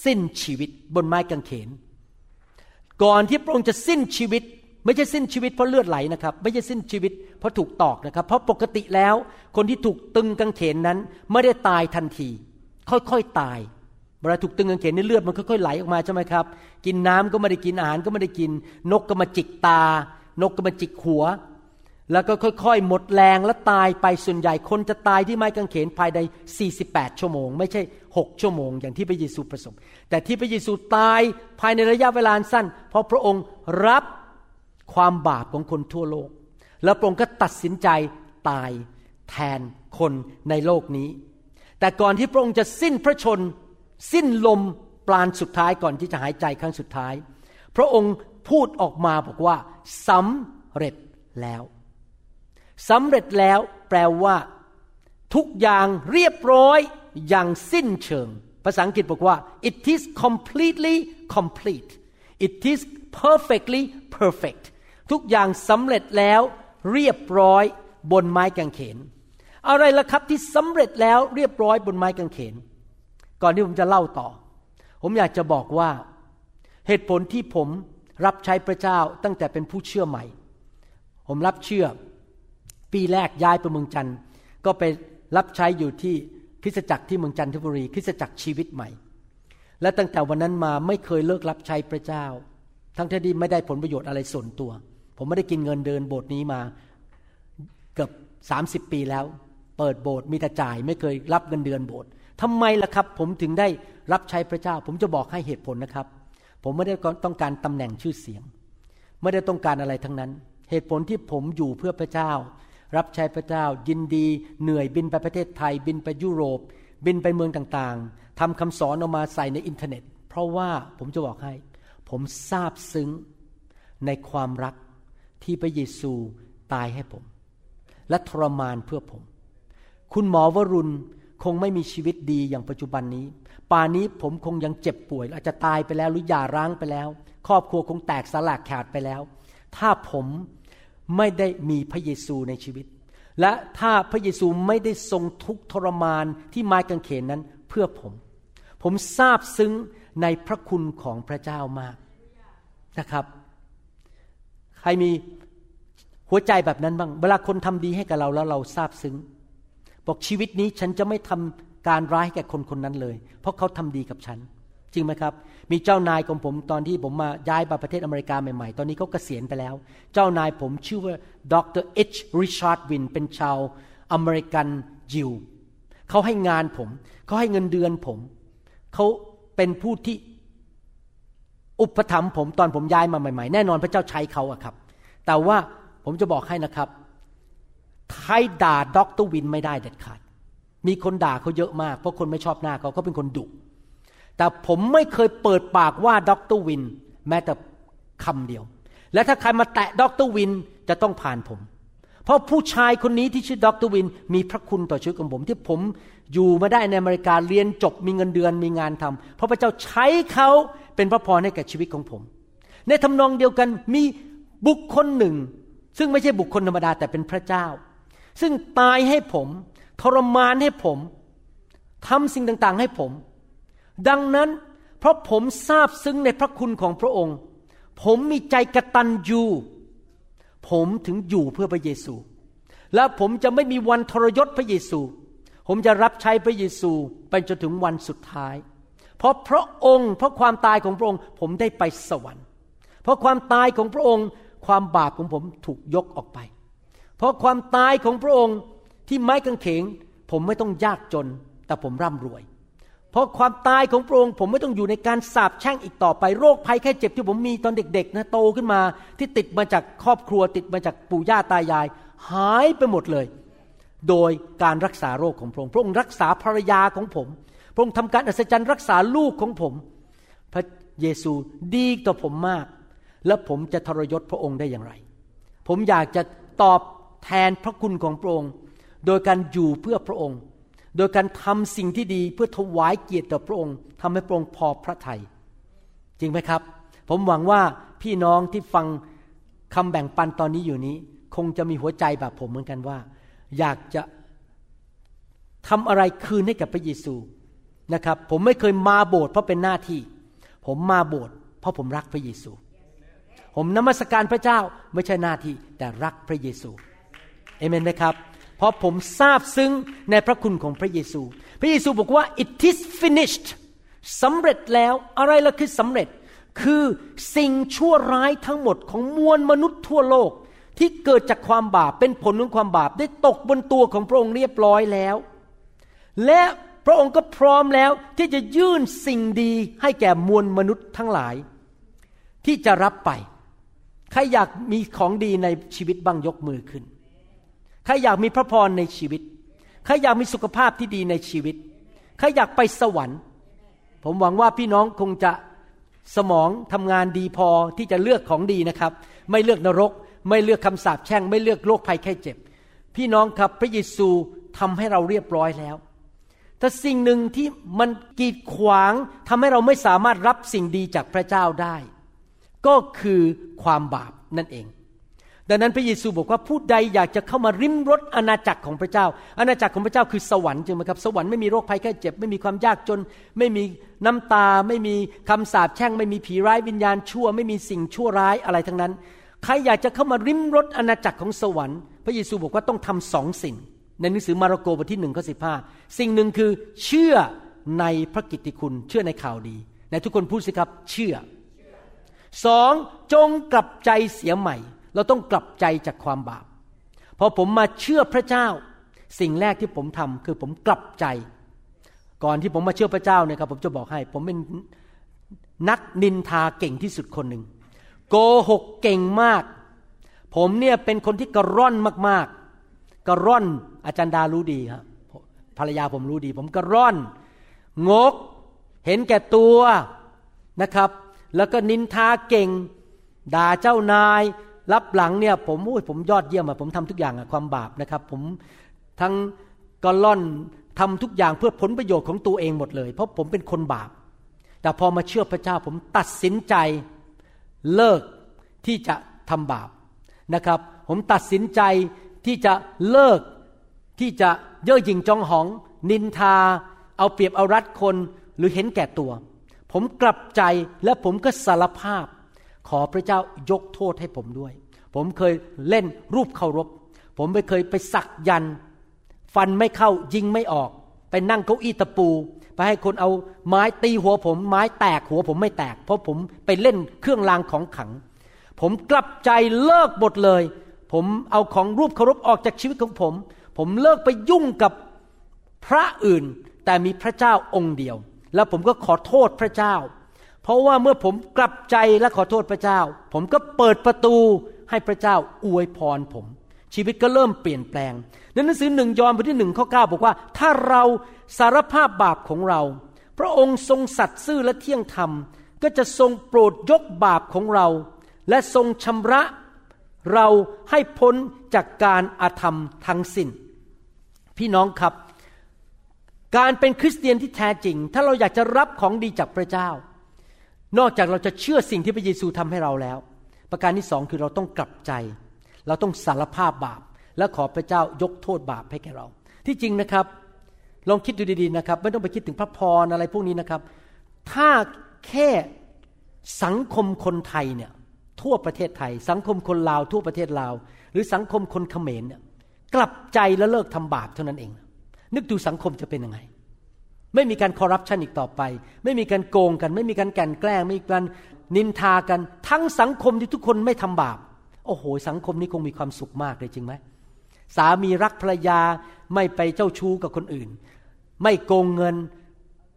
สิ้นชีวิตบนไม้กางเขน ก่อนที่พระองค์จะสิ้นชีวิต ไม่ใช่สิ้นชีวิตเพราะเลือดไหลนะครับ ไม่ใช่สิ้นชีวิตเพราะถูกตอกนะครับ เพราะปกติแล้ว คนที่ถูกตึงกางเขนนั้น ไม่ได้ตายทันที ค่อยๆตายเวลาถูกตึงกางเขนในเลือดมันค่อยๆไหลออกมาใช่ไหมครับ กินน้ำก็ไม่ได้กินอาหารก็ไม่ได้กิน นกก็มาจิกตา นกก็มาจิกหัว แล้วก็ค่อยๆ หมดแรงและตายไปส่วนใหญ่คนจะตายที่ไม้กางเขนภายใน 48 ชั่วโมง ไม่ใช่ 6 ชั่วโมง อย่างที่พระเยซูประสบแต่ที่พระเยซูตายภายในระยะเวลาสั้น เพราะพระองค์รับ ความบาปของคนทั่วโลก แล้วพระองค์ก็ตัดสินใจตายแทนคนในโลกนี้ แต่ก่อนที่พระองค์จะสิ้นพระชน สิ้นลมปราณสุดท้ายก่อนที่จะหายใจครั้งสุดท้าย พระองค์พูดออกมาบอกว่าสำเร็จแล้วสำเร็จแล้วแปลว่า ทุกอย่างเรียบร้อยอย่างสิ้นเชิง ภาษาอังกฤษบอกว่า it is completely complete it is perfectly perfect ทุกอย่างสำเร็จแล้วเรียบร้อยบนไม้กางเขน อะไรล่ะครับที่สำเร็จแล้วเรียบร้อยบนไม้กางเขน ก่อนที่ผมจะเล่าต่อ ผมอยากจะบอกว่า เหตุผลที่ผมรับใช้พระเจ้าตั้งแต่เป็นผู้เชื่อใหม่ ผมรับเชื่อ ปีแรกย้ายไปเมืองจันทร์ก็ไปรับใช้อยู่ที่คริสตจักรที่เมืองจันทบุรีคริสตจักรชีวิตใหม่ และตั้งแต่วันนั้นมาไม่เคยเลิกรับใช้พระเจ้า ทั้งที่ไม่ได้ผลประโยชน์อะไรส่วนตัว ผมไม่ได้กินเงินเดินโบสถ์นี้มาเกือบ30 ปีแล้ว เปิดโบสถ์มีแต่จ่ายไม่เคยรับเงินเดือนโบสถ์ทำไมล่ะครับ ผมถึงได้รับใช้พระเจ้า ผมจะบอกให้เหตุผลนะครับ ผมไม่ได้ต้องการตำแหน่งชื่อเสียง ไม่ได้ต้องการอะไรทั้งนั้น เหตุผลที่ผมอยู่เพื่อพระเจ้า รับใช้พระเจ้า ยินดี เหนื่อยบินไปประเทศไทย บินไปยุโรป บินไปเมืองต่างๆทำคำสอนออกมาใส่ในอินเทอร์เน็ต เพราะว่าผมจะบอกให้ ผมซาบซึ้งในความรัก ที่พระเยซูตายให้ผม และทรมานเพื่อผม คุณหมอวรุณคงไม่มีชีวิตดีอย่างปัจจุบันนี้ ป่านนี้ผมคงยังเจ็บป่วย อาจจะตายไปแล้วหรือหย่าร้างไปแล้ว ครอบครัวคงแตกสลายขาดไปแล้ว ถ้าผมไม่ได้มีพระเยซูในชีวิต และถ้าพระเยซูไม่ได้ทรงทุกทรมานที่ไม้กางเขนนั้นเพื่อผม ผมซาบซึ้งในพระคุณของพระเจ้ามากนะครับ รมีหัวใจแบบนั้นบ้าง เวลาคนทำดีให้กับเราแล้วเราซาบซึ้ง บอกชีวิตนี้ฉันจะไม่ทำการร้ายแก่คนคนนั้นเลย เพราะเขาทำดีกับฉัน จริงไหมครับ มีเจ้านายของผมตอนที่ผมมาย้ายมาประเทศอเมริกาใหม่ๆ ตอนนี้เขาเกษียณไปแล้ว เจ้านายผมชื่อว่าดรเอช Richard Winn เป็นชาวอเมริกันยิวเขาให้งานผม เขาให้เงินเดือนผม เขาเป็นผู้ที่ อุปถัมภ์ผมตอนผมย้ายมาใหม่ ๆ แน่นอนพระเจ้าใช้เขาอะครับ แต่ว่าผมจะบอกให้นะครับใครด่าด็อกเตอร์ Winn ไม่ได้เด็ดขาด มีคนด่าเขาเยอะมาก เพราะคนไม่ชอบหน้าเขาเขาเป็นคนดุ แต่ผมไม่เคยเปิดปากว่าด็อกเตอร์ Winn แม้แต่คำเดียว และถ้าใครมาแตะด็อกเตอร์ Winn จะต้องผ่านผม เพราะผู้ชายคนนี้ที่ชื่อด็อกเตอร์ Winn มีพระคุณต่อชีวิตของผม ที่ผมอยู่มาได้ในอเมริกาเรียนจบมีเงินเดือนมีงานทำเพราะพระเจ้าใช้เขา เป็นพระพรให้แก่ชีวิตของผม ในทำนองเดียวกันมีบุคคลหนึ่ง ซึ่งไม่ใช่บุคคลธรรมดาแต่เป็นพระเจ้า ซึ่งตายให้ผมทรมานให้ผมทำสิ่งต่างๆให้ผม ดังนั้นเพราะผมทราบซึ้งในพระคุณของพระองค์ ผมมีใจกระตันยูผมถึงอยู่เพื่อพระเยซู และผมจะไม่มีวันทรยศพระเยซู ผมจะรับใช้พระเยซูไปจนถึงวันสุดท้าย เพราะพระองค์เพราะความตายของพระองค์ ผมได้ไปสวรรค์ เพราะความตายของพระองค์ ความบาปของผมถูกยกออกไป เพราะความตายของพระองค์ที่ไม้กางเขนผมไม่ต้องยากจน แต่ผมร่ำรวย เพราะความตายของพระองค์ ผมไม่ต้องอยู่ในการสาปแช่งอีกต่อไปโรคภัยแค่เจ็บที่ผมมีตอนเด็กๆนะโตขึ้นมา ที่ติดมาจากครอบครัวติดมาจากปู่ย่าตายาย หายไปหมดเลย โดยการรักษาโรคของพระองค์พระองค์รักษาภรรยาของผม พระองค์ทำการอัศจรรย์รักษาลูกของผม พระเยซูดีต่อผมมาก แล้วผมจะทรยศพระองค์ได้อย่างไร ผมอยากจะตอบแทนพระคุณของพระองค์ โดยการอยู่เพื่อพระองค์ โดยการทำสิ่งที่ดีเพื่อถวายเกียรติต่อพระองค์ทำให้พระองค์พอพระทยัยจริงไหมครับ ผมหวังว่าพี่น้องที่ฟังคำแบ่งปันตอนนี้อยู่นี้ คงจะมีหัวใจแบบผมเหมือนกันว่า อยากจะทำอะไรคืนให้กับพระเยซู นะครับ ผมไม่เคยมาโบสถ์เพราะเป็นหน้าที่ ผมมาโบสถ์เพราะผมรักพระเยซู ผมนมัสการพระเจ้าไม่ใช่หน้าที่แต่รักพระเยซูเอเมนไหมครับ เพราะผมทราบซึ้งในพระคุณของพระเยซู พระเยซูบอกว่า it is finished สำเร็จแล้วอะไรล่ะคือสำเร็จ คือสิ่งชั่วร้ายทั้งหมดของมวลมนุษย์ทั่วโลกที่เกิดจากความบาปเป็นผลของความบาปได้ตกบนตัวของพระองค์เรียบร้อยแล้ว และ พระองค์ก็พร้อมแล้วที่จะยื่นสิ่งดีให้แก่มวลมนุษย์ทั้งหลาย ที่จะรับไป ใครอยากมีของดีในชีวิตบ้างยกมือขึ้น ใครอยากมีพระพรในชีวิต ใครอยากมีสุขภาพที่ดีในชีวิต ใครอยากไปสวรรค์ ผมหวังว่าพี่น้องคงจะสมองทำงานดีพอที่จะเลือกของดีนะครับ ไม่เลือกนรก ไม่เลือกคำสาปแช่ง ไม่เลือกโรคภัยแค่เจ็บ พี่น้องครับพระเยซูทำให้เราเรียบร้อยแล้ว แต่สิ่งหนึ่งที่มันกีดขวางทำให้เราไม่สามารถรับสิ่งดีจากพระเจ้าได้ ก็คือความบาปนั่นเอง ดังนั้นพระเยซูบอกว่าผู้ใดอยากจะเข้ามาริมรสอาณาจักรของพระเจ้า อาณาจักรของพระเจ้าคือสวรรค์จริงไหมครับ สวรรค์ไม่มีโรคภัยแค่เจ็บ ไม่มีความยากจน ไม่มีน้ำตา ไม่มีคำสาปแช่ง ไม่มีผีร้ายวิญญาณชั่ว ไม่มีสิ่งชั่วร้ายอะไรทั้งนั้น ใครอยากจะเข้ามาริมรสอาณาจักรของสวรรค์ พระเยซูบอกว่าต้องทำสองสิ่ง ในหนังสือมาระโกบทที่หนึ่งข้อสิบห้าสิ่งหนึ่งคือเชื่อในพระกิตติคุณ เชื่อในข่าวดี ในทุกคนพูดสิครับ เชื่อสองจงกลับใจเสียใหม่ เราต้องกลับใจจากความบาปพอผมมาเชื่อพระเจ้า สิ่งแรกที่ผมทำคือผมกลับใจ ก่อนที่ผมมาเชื่อพระเจ้าเนี่ยครับผมจะบอกให้ ผมเป็นนักนินทาเก่งที่สุดคนหนึ่งโกหกเก่งมาก ผมเนี่ยเป็นคนที่กระร่อนมากๆ กระร่อน อาจารย์ดารู้ดีครับภรรยาผมรู้ดี ผมกระร่อน งก เห็นแก่ตัวนะครับ แล้วก็นินทาเก่ง ด่าเจ้านาย รับหลังเนี่ย ผมโอ้ยผมยอดเยี่ยมอะผมทำทุกอย่างอะความบาปนะครับ ผมทั้งกระล่อนทำทุกอย่างเพื่อผลประโยชน์ของตัวเองหมดเลย เพราะผมเป็นคนบาป แต่พอมาเชื่อพระเจ้าผมตัดสินใจเลิกที่จะทำบาปนะครับ ผมตัดสินใจที่จะเลิก ที่จะเย่อหยิ่งจองหอง นินทา เอาเปรียบเอารัดคนหรือเห็นแก่ตัว ผมกลับใจและผมก็สารภาพ ขอพระเจ้ายกโทษให้ผมด้วย ผมเคยเล่นรูปเคารพ ผมไม่เคยไปสักยัน ฟันไม่เข้ายิงไม่ออก ไปนั่งเก้าอี้ตะปู ไปให้คนเอาไม้ตีหัวผม ไม้แตกหัวผมไม่แตก เพราะผมไปเล่นเครื่องรางของขัง ผมกลับใจเลิกหมดเลย ผมเอาของรูปเคารพออกจากชีวิตของผม ผมเลิกไปยุ่งกับพระอื่น แต่มีพระเจ้าองค์เดียว แล้วผมก็ขอโทษพระเจ้า เพราะว่าเมื่อผมกลับใจและขอโทษพระเจ้า ผมก็เปิดประตูให้พระเจ้าอวยพรผม ชีวิตก็เริ่มเปลี่ยนแปลงในหนังสือหนึ่งยอห์นบทที่หนึ่งข้อเก้าบอกว่า ถ้าเราสารภาพบาปของเรา พระองค์ทรงสัตย์ซื่อและเที่ยงธรรม ก็จะทรงโปรดยกบาปของเรา และทรงชำระเราให้พ้นจากการอาธรรมทั้งสิน้น พี่น้องครับ การเป็นคริสเตียนที่แท้จริง ถ้าเราอยากจะรับของดีจากพระเจ้า นอกจากเราจะเชื่อสิ่งที่พระเยซูทำให้เราแล้ว ประการที่สองคือเราต้องกลับใจ เราต้องสารภาพบาป และขอพระเจ้ายกโทษบาปให้แก่เรา ที่จริงนะครับ ลองคิดดูดีๆนะครับ ไม่ต้องไปคิดถึงพระพรอะไรพวกนี้นะครับ ถ้าแค่สังคมคนไทยเนี่ยทั่วประเทศไทย สังคมคนลาวทั่วประเทศลาว หรือสังคมคนเขมรเนี่ย กลับใจและเลิกทำบาปเท่านั้นเอง นึกดูสังคมจะเป็นยังไง ไม่มีการคอร์รัปชันอีกต่อไป ไม่มีการโกงกัน ไม่มีการแกนแกล้งไม่มีการนินทากัน ทั้งสังคมที่ทุกคนไม่ทำบาป โอ้โห สังคมนี้คงมีความสุขมากเลยจริงไหมสามีรักภรรยาไม่ไปเจ้าชู้กับคนอื่น ไม่โกงเงิน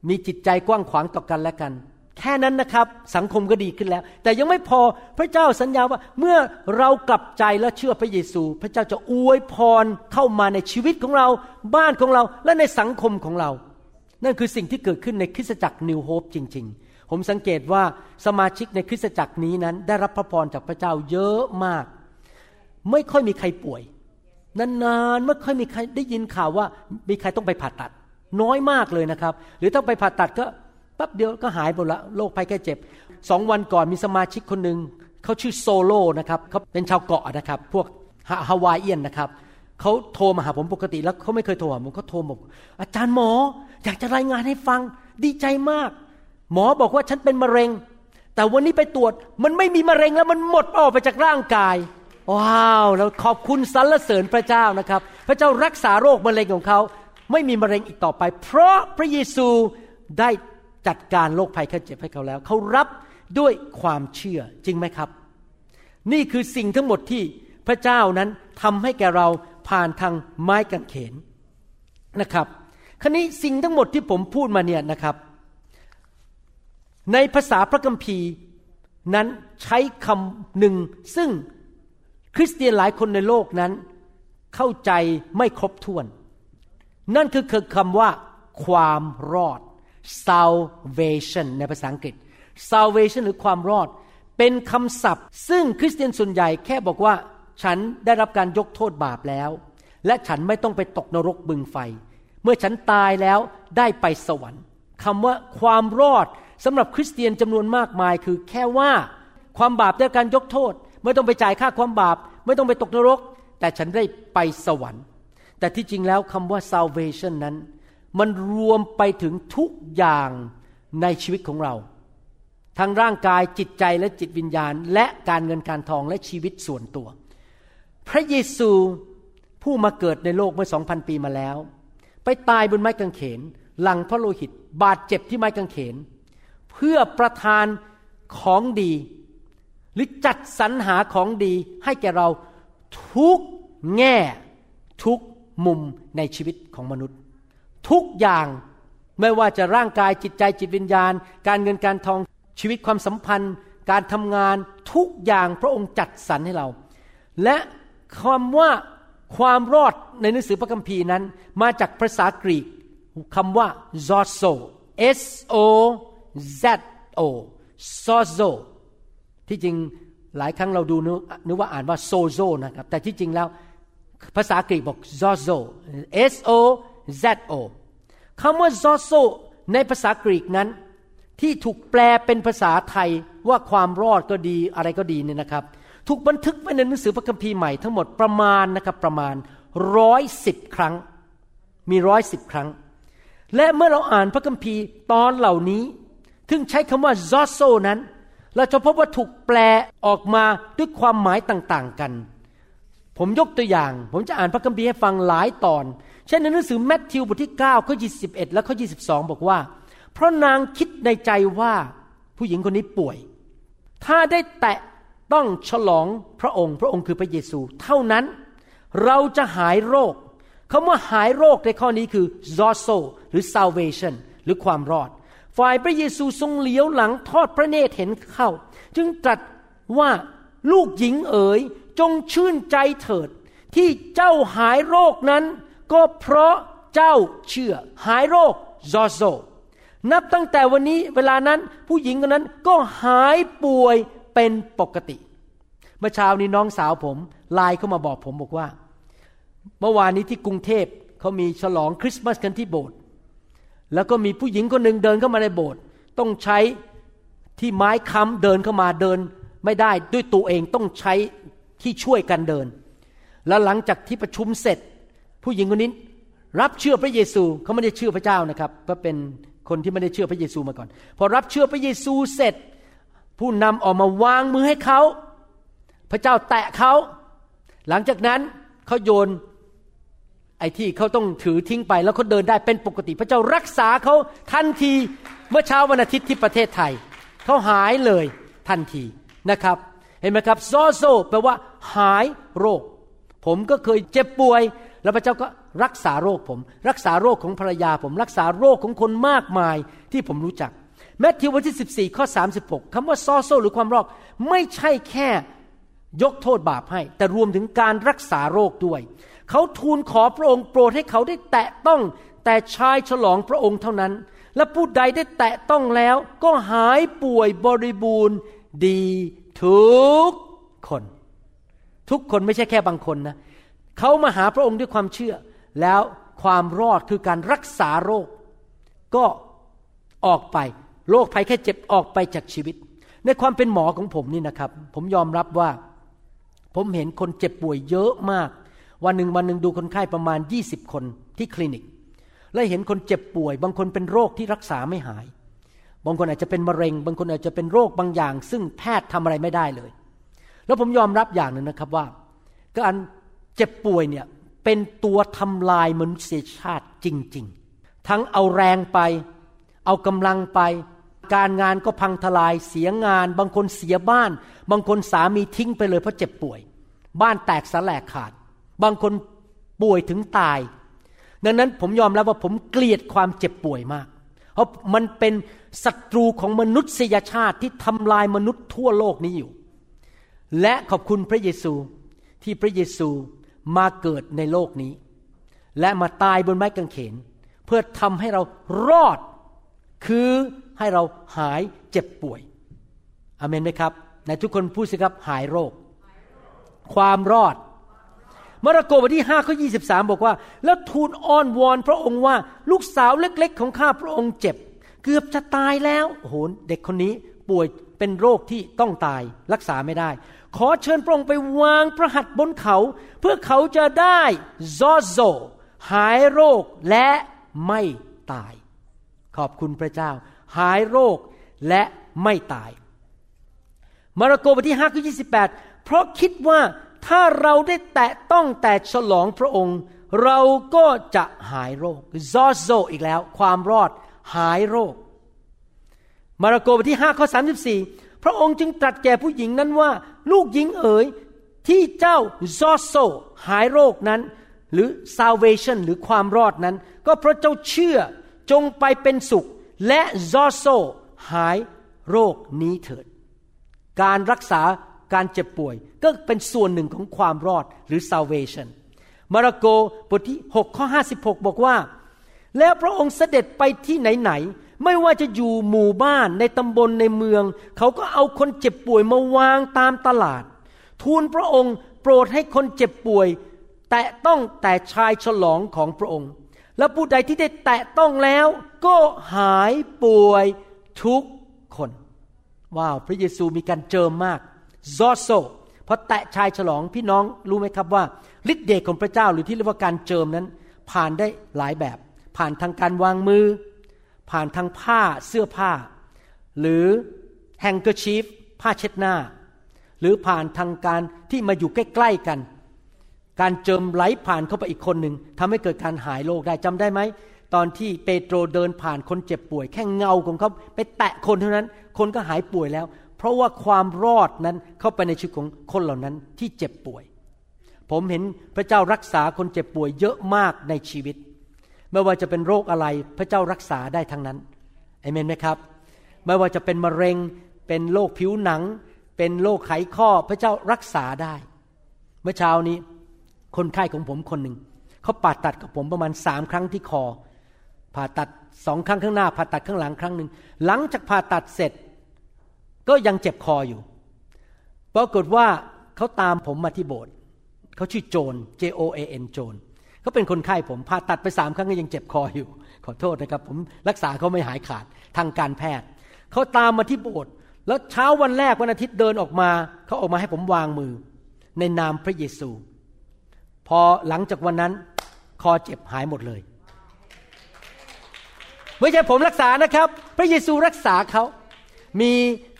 มีจิตใจกว้างขวางต่อกันและกัน แค่นั้นนะครับสังคมก็ดีขึ้นแล้ว แต่ยังไม่พอพระเจ้าสัญญาว่าเมื่อเรากลับใจและเชื่อพระเยซู พระเจ้าจะอวยพรเข้ามาในชีวิตของเรา บ้านของเราและในสังคมของเรา นั่นคือสิ่งที่เกิดขึ้นในคริสตจักรนิวโฮปจริง ๆ ผมสังเกตว่าสมาชิกในคริสตจักรนี้นั้น ได้รับพระพรจากพระเจ้าเยอะมาก ไม่ค่อยมีใครป่วย นานๆไม่ค่อยมีใครได้ยินข่าวว่ามีใครต้องไปผ่าตัด น้อยมากเลยนะครับ หรือต้องไปผ่าตัดก็ ป๊บเดียวก็หายหมดละโรคภัยแค่เจ็บสองวันก่อนมีสมาชิกคนหนึ่งเขาชื่อโซโลนะครับเขาเป็นชาวเกาะนะครับ พวกฮาฮาวายเอียนนะครับเขาโทรมาหาผมปกติแล้วเขาไม่เคยโทรหาผมเขาโทรบอกอาจารย์หมอ อยากจะรายงานให้ฟังดีใจมาก หมอบอกว่าฉันเป็นมะเร็ง แต่วันนี้ไปตรวจมันไม่มีมะเร็งแล้วมันหมดออกไปจากร่างกาย ว้าวเราขอบคุณสรรเสริญพระเจ้านะครับ พระเจ้ารักษาโรคมะเร็งของเขาไม่มีมะเร็งอีกต่อไป เพราะพระเยซูได้ จัดการโรคภัยแค่เจ็บให้เขาแล้ว เขารับด้วยความเชื่อจริงไหมครับ นี่คือสิ่งทั้งหมดที่พระเจ้านั้นทำให้แก่เราผ่านทางไม้กางเขนนะครับครนี้สิ่งทั้งหมดที่ผมพูดมาเนี่ยนะครับ ในภาษาพระคัมภีร์นั้นใช้คำหนึ่ง ซึ่งคริสเตียนหลายคนในโลกนั้น เข้าใจไม่ครบถ้วน นั่นคือคือคำว่า ความรอด salvation ในภาษาอังกฤษ salvation หรือความรอด เป็นคำศัพท์ ซึ่งคริสเตียนส่วนใหญ่แค่บอกว่า ฉันได้รับการยกโทษบาปแล้ว และฉันไม่ต้องไปตกนรกบึงไฟ เมื่อฉันตายแล้วได้ไปสวรรค์คำว่าความรอดสำหรับคริสเตียนจำนวนมากมายคือแค่ว่าความบาปได้การยกโทษ ไม่ต้องไปจ่ายค่าความบาป ไม่ต้องไปตกนรก แต่ฉันได้ไปสวรรค์ แต่ที่จริงแล้วคำว่า salvation นั้น มันรวมไปถึงทุกอย่างในชีวิตของเรา ทั้งร่างกายจิตใจและจิตวิญญาณ และการเงินการทองและชีวิตส่วนตัว พระเยซูผู้มาเกิดในโลกเมื่อสองพันปีมาแล้ว ไปตายบนไม้กางเขน หลังพระโลหิต บาดเจ็บที่ไม้กางเขน เพื่อประทานของดี หรือจัดสรรหาของดีให้แก่เราทุกแง่ทุกมุมในชีวิตของมนุษย์ ทุกอย่างไม่ว่าจะร่างกายจิตใจจิตวิญญาณ การเงินการทองชีวิตความสัมพันธ์ การทำงานทุกอย่างพระองค์จัดสรรให้เรา และคำว่าความรอดในหนังสือพระคัมภีร์นั้น มาจากภาษากรีกคำว่า zozo s o z o sozo ที่จริงหลายครั้งเราดูนึกว่าอ่านว่าโซโซนะครับ แต่ที่จริงแล้วภาษากรีกบอก zozo s o z o คำว่า zozo ในภาษากรีกนั้น ที่ถูกแปลเป็นภาษาไทยว่าความรอดก็ดีอะไรก็ดีเนี่ยนะครับ ถูกบันทึกไว้ในหนังสือพระคัมภีร์ใหม่ทั้งหมดประมาณนะครับประมาณร้อยสิบครั้ง มีร้อยสิบครั้ง และเมื่อเราอ่านพระคัมภีร์ตอนเหล่านี้ถึงใช้คำว่า zozo นั้น เราจะพบว่าถูกแปลออกมาด้วยความหมายต่างๆกัน ผมยกตัวอย่าง ผมจะอ่านพระคัมภีร์ให้ฟังหลายตอน เช่นในหนังสือแมทธิวบทที่9ข้อ21และข้อ 22 บอกว่า เพราะนางคิดในใจว่าผู้หญิงคนนี้ป่วย ถ้าได้แตะต้องฉลองพระองค์ พระองค์คือพระเยซู เท่านั้นเราจะหายโรคคำว่าหายโรคในข้อนี้คือ zozo หรือ salvation หรือความรอด ฝ่ายพระเยซูทรงเหลียวหลังทอดพระเนตรเห็นเข้า จึงตรัสว่าลูกหญิงเอ๋ย จงชื่นใจเถิด ที่เจ้าหายโรคนั้น ก็เพราะเจ้าเชื่อ หายโรค zozo นับตั้งแต่วันนี้เวลานั้นผู้หญิงคนนั้นก็หายป่วยเป็นปกติ เมื่อเช้านี้น้องสาวผมไลน์เข้ามาบอกผมบอกว่า เมื่อวานนี้ที่กรุงเทพเขามีฉลองคริสต์มาสกันที่โบสถ์แล้วก็มีผู้หญิงคนหนึ่งเดินเข้ามาในโบสถ์ต้องใช้ที่ไม้ค้ำเดินเข้ามาเดินไม่ได้ด้วยตัวเองต้องใช้ ที่ช่วยกันเดิน แล้วหลังจากที่ประชุมเสร็จ ผู้หญิงคนนี้รับเชื่อพระเยซูเขาไม่ได้เชื่อพระเจ้านะครับก็เป็นคนที่ไม่ได้เชื่อพระเยซูมาก่อน พอรับเชื่อพระเยซูเสร็จ ผู้นำออกมาวางมือให้เขาพระเจ้าแตะเขา หลังจากนั้นเขาโยนไอ้ที่เขาต้องถือทิ้งไปแล้วเขาเดินได้เป็นปกติ พระเจ้ารักษาเขาทันทีเมื่อเช้าวันอาทิตย์ที่ประเทศไทยเขาหายเลยทันทีนะครับ เห็นไหมครับซอโซแปลว่า หายโรค ผมก็เคยเจ็บป่วย แล้วพระเจ้าก็รักษาโรคผม รักษาโรคของภรรยาผม รักษาโรคของคนมากมายที่ผมรู้จักแมทธิวบทที่ 14 ข้อ 36คำว่าซอโซหรือความรอดไม่ใช่แค่ยกโทษบาปให้ แต่รวมถึงการรักษาโรคด้วย เขาทูลขอพระองค์โปรดให้เขาได้แตะต้องแต่ชายฉลองพระองค์เท่านั้น และผู้ใดได้แตะต้องแล้วก็หายป่วยบริบูรณ์ดีทุกคน ทุกคนไม่ใช่แค่บางคนนะเขามาหาพระองค์ด้วยความเชื่อ แล้วความรอดคือการรักษาโรค ก็ออกไปโรคภัยแค่เจ็บออกไปจากชีวิต ในความเป็นหมอของผมนี่นะครับ ผมยอมรับว่า ผมเห็นคนเจ็บป่วยเยอะมาก วันหนึ่งวันหนึ่งดูคนไข้ประมาณ 20 คนที่คลินิก และเห็นคนเจ็บป่วย บางคนเป็นโรคที่รักษาไม่หาย บางคนอาจจะเป็นมะเร็ง บางคนอาจจะเป็นโรคบางอย่าง ซึ่งแพทย์ทำอะไรไม่ได้เลย แล้วผมยอมรับอย่างหนึ่งนะครับว่าการเจ็บป่วยเนี่ยเป็นตัวทำลายมนุษยชาติจริง ๆ ทั้งเอาแรงไป เอากำลังไป การงานก็พังทลายเสียงาน บางคนเสียบ้าน บางคนสามีทิ้งไปเลยเพราะเจ็บป่วย บ้านแตกสลายขาด บางคนป่วยถึงตาย ดังนั้นผมยอมรับว่าผมเกลียดความเจ็บป่วยมาก เพราะมันเป็นศัตรูของมนุษยชาติที่ทำลายมนุษย์ทั่วโลกนี้อยู่ และขอบคุณพระเยซูที่พระเยซูมาเกิดในโลกนี้ และมาตายบนไม้กางเขน เพื่อทำให้เรารอด คือให้เราหายเจ็บป่วยอเมนไหมครับในทุกคนพูดสิครับหายโรค ความรอดมาระโกบทที่5ข้อ23 บอกว่า แล้วทูลอ้อนวอนพระองค์ว่าลูกสาวเล็กๆ ของข้าพระองค์เจ็บ เกือบจะตายแล้วโอ้โหเด็กคนนี้ป่วยเป็นโรคที่ต้องตายรักษาไม่ได้ ขอเชิญพระองค์ไปวางพระหัตถ์บนเขา เพื่อเขาจะได้ซอโซหายโรคและไม่ตาย ขอบคุณพระเจ้า หายโรคและไม่ตาย มาระโกบทที่5ข้อ28 เพราะคิดว่าถ้าเราได้แตะต้องแต่ฉลองพระองค์ เราก็จะหายโรคซอโซอีกแล้ว ความรอดหายโรค มาระโกบทที่5ข้อ34 พระองค์จึงตรัสแก่ผู้หญิงนั้นว่า ลูกหญิงเอ๋ยที่เจ้าซอโซหายโรคนั้น หรือ salvation หรือความรอดนั้น ก็เพราะเจ้าเชื่อจงไปเป็นสุข และซอโซหายโรคนี้เถิด การรักษาการเจ็บป่วยก็เป็นส่วนหนึ่งของความรอดหรือ salvation มาระโกบทที่ 6 ข้อ 56 บอกว่า แล้วพระองค์เสด็จไปที่ไหน ไม่ว่าจะอยู่หมู่บ้านในตำบลในเมือง เขาก็เอาคนเจ็บป่วยมาวางตามตลาด ทูลพระองค์โปรดให้คนเจ็บป่วย แตะต้องแต่ชายฉลองของพระองค์ และผู้ใดที่ได้แตะต้องแล้วก็หายป่วยทุกคน wow พระเยซูมีการเจิมมาก so so พอแตะชายฉลองพี่น้องรู้ไหมครับว่าฤทธิเดชของพระเจ้าหรือที่เรียกว่าการเจิมนั้น ผ่านได้หลายแบบ ผ่านทางการวางมือ ผ่านทางผ้าเสื้อผ้า หรือ handkerchief ผ้าเช็ดหน้า หรือผ่านทางการที่มาอยู่ใกล้ๆกัน การเจิมไหลผ่านเข้าไปอีกคนหนึ่งทำให้เกิดการหายโรคได้จำได้ไหมตอนที่เปโตรเดินผ่านคนเจ็บป่วย แค่เงาของเขาไปแตะคนเท่านั้น คนก็หายป่วยแล้ว เพราะว่าความรอดนั้นเข้าไปในชีวิตของคนเหล่านั้นที่เจ็บป่วย ผมเห็นพระเจ้ารักษาคนเจ็บป่วยเยอะมากในชีวิต ไม่ว่าจะเป็นโรคอะไรพระเจ้ารักษาได้ทั้งนั้นเอเมนไหมครับ ไม่ว่าจะเป็นมะเร็ง เป็นโรคผิวหนัง เป็นโรคไขข้อพระเจ้ารักษาได้ เมื่อเช้านี้ คนไข้ของผมคนหนึ่งเขาผ่าตัดกับผมประมาณสามครั้งที่คอ ผ่าตัดสองครั้งข้างหน้า ผ่าตัดข้างหลังครั้งหนึ่งหลังจากผ่าตัดเสร็จ ก็ยังเจ็บคออยู่ปรากฏว่าเขาตามผมมาที่โบสถ์เขาชื่อโจน J O A N โจน เขาเป็นคนไข้ผมผ่าตัดไปสามครั้งก็ยังเจ็บคออยู่ ขอโทษนะครับ ผมรักษาเขาไม่หายขาดทางการแพทย์เขาตามมาที่โบสถ์แล้วเช้าวันแรกวันอาทิตย์เดินออกมาเขาออกมาให้ผมวางมือ ในนามพระเยซู พอหลังจากวันนั้น คอเจ็บหายหมดเลยไม่ใช่ผมรักษานะครับ พระเยซูรักษาเขา มี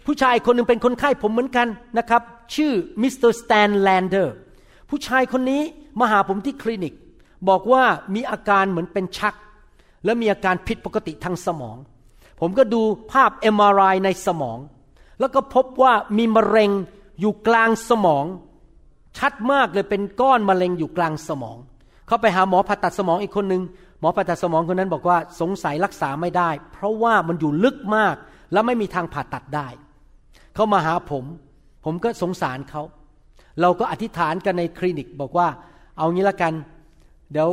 ผู้ชายคนหนึ่งเป็นคนไข้ผมเหมือนกันนะครับ ชื่อมิสเตอร์ Stan Lander ผู้ชายคนนี้มาหาผมที่คลินิก บอกว่ามีอาการเหมือนเป็นชัก และมีอาการผิดปกติทางสมอง ผมก็ดูภาพ MRI ในสมอง แล้วก็พบว่ามีมะเร็งอยู่กลางสมอง ชัดมากเลยเป็นก้อนมะเร็งอยู่กลางสมอง เขาไปหาหมอผ่าตัดสมองอีกคนหนึ่งหมอผ่าตัดสมองคนนั้นบอกว่าสงสัยรักษาไม่ได้ เพราะว่ามันอยู่ลึกมากและไม่มีทางผ่าตัดได้ เขามาหาผม ผมก็สงสารเขา เราก็อธิษฐานกันในคลินิกบอกว่า เอางี้ละกัน เดี๋ยว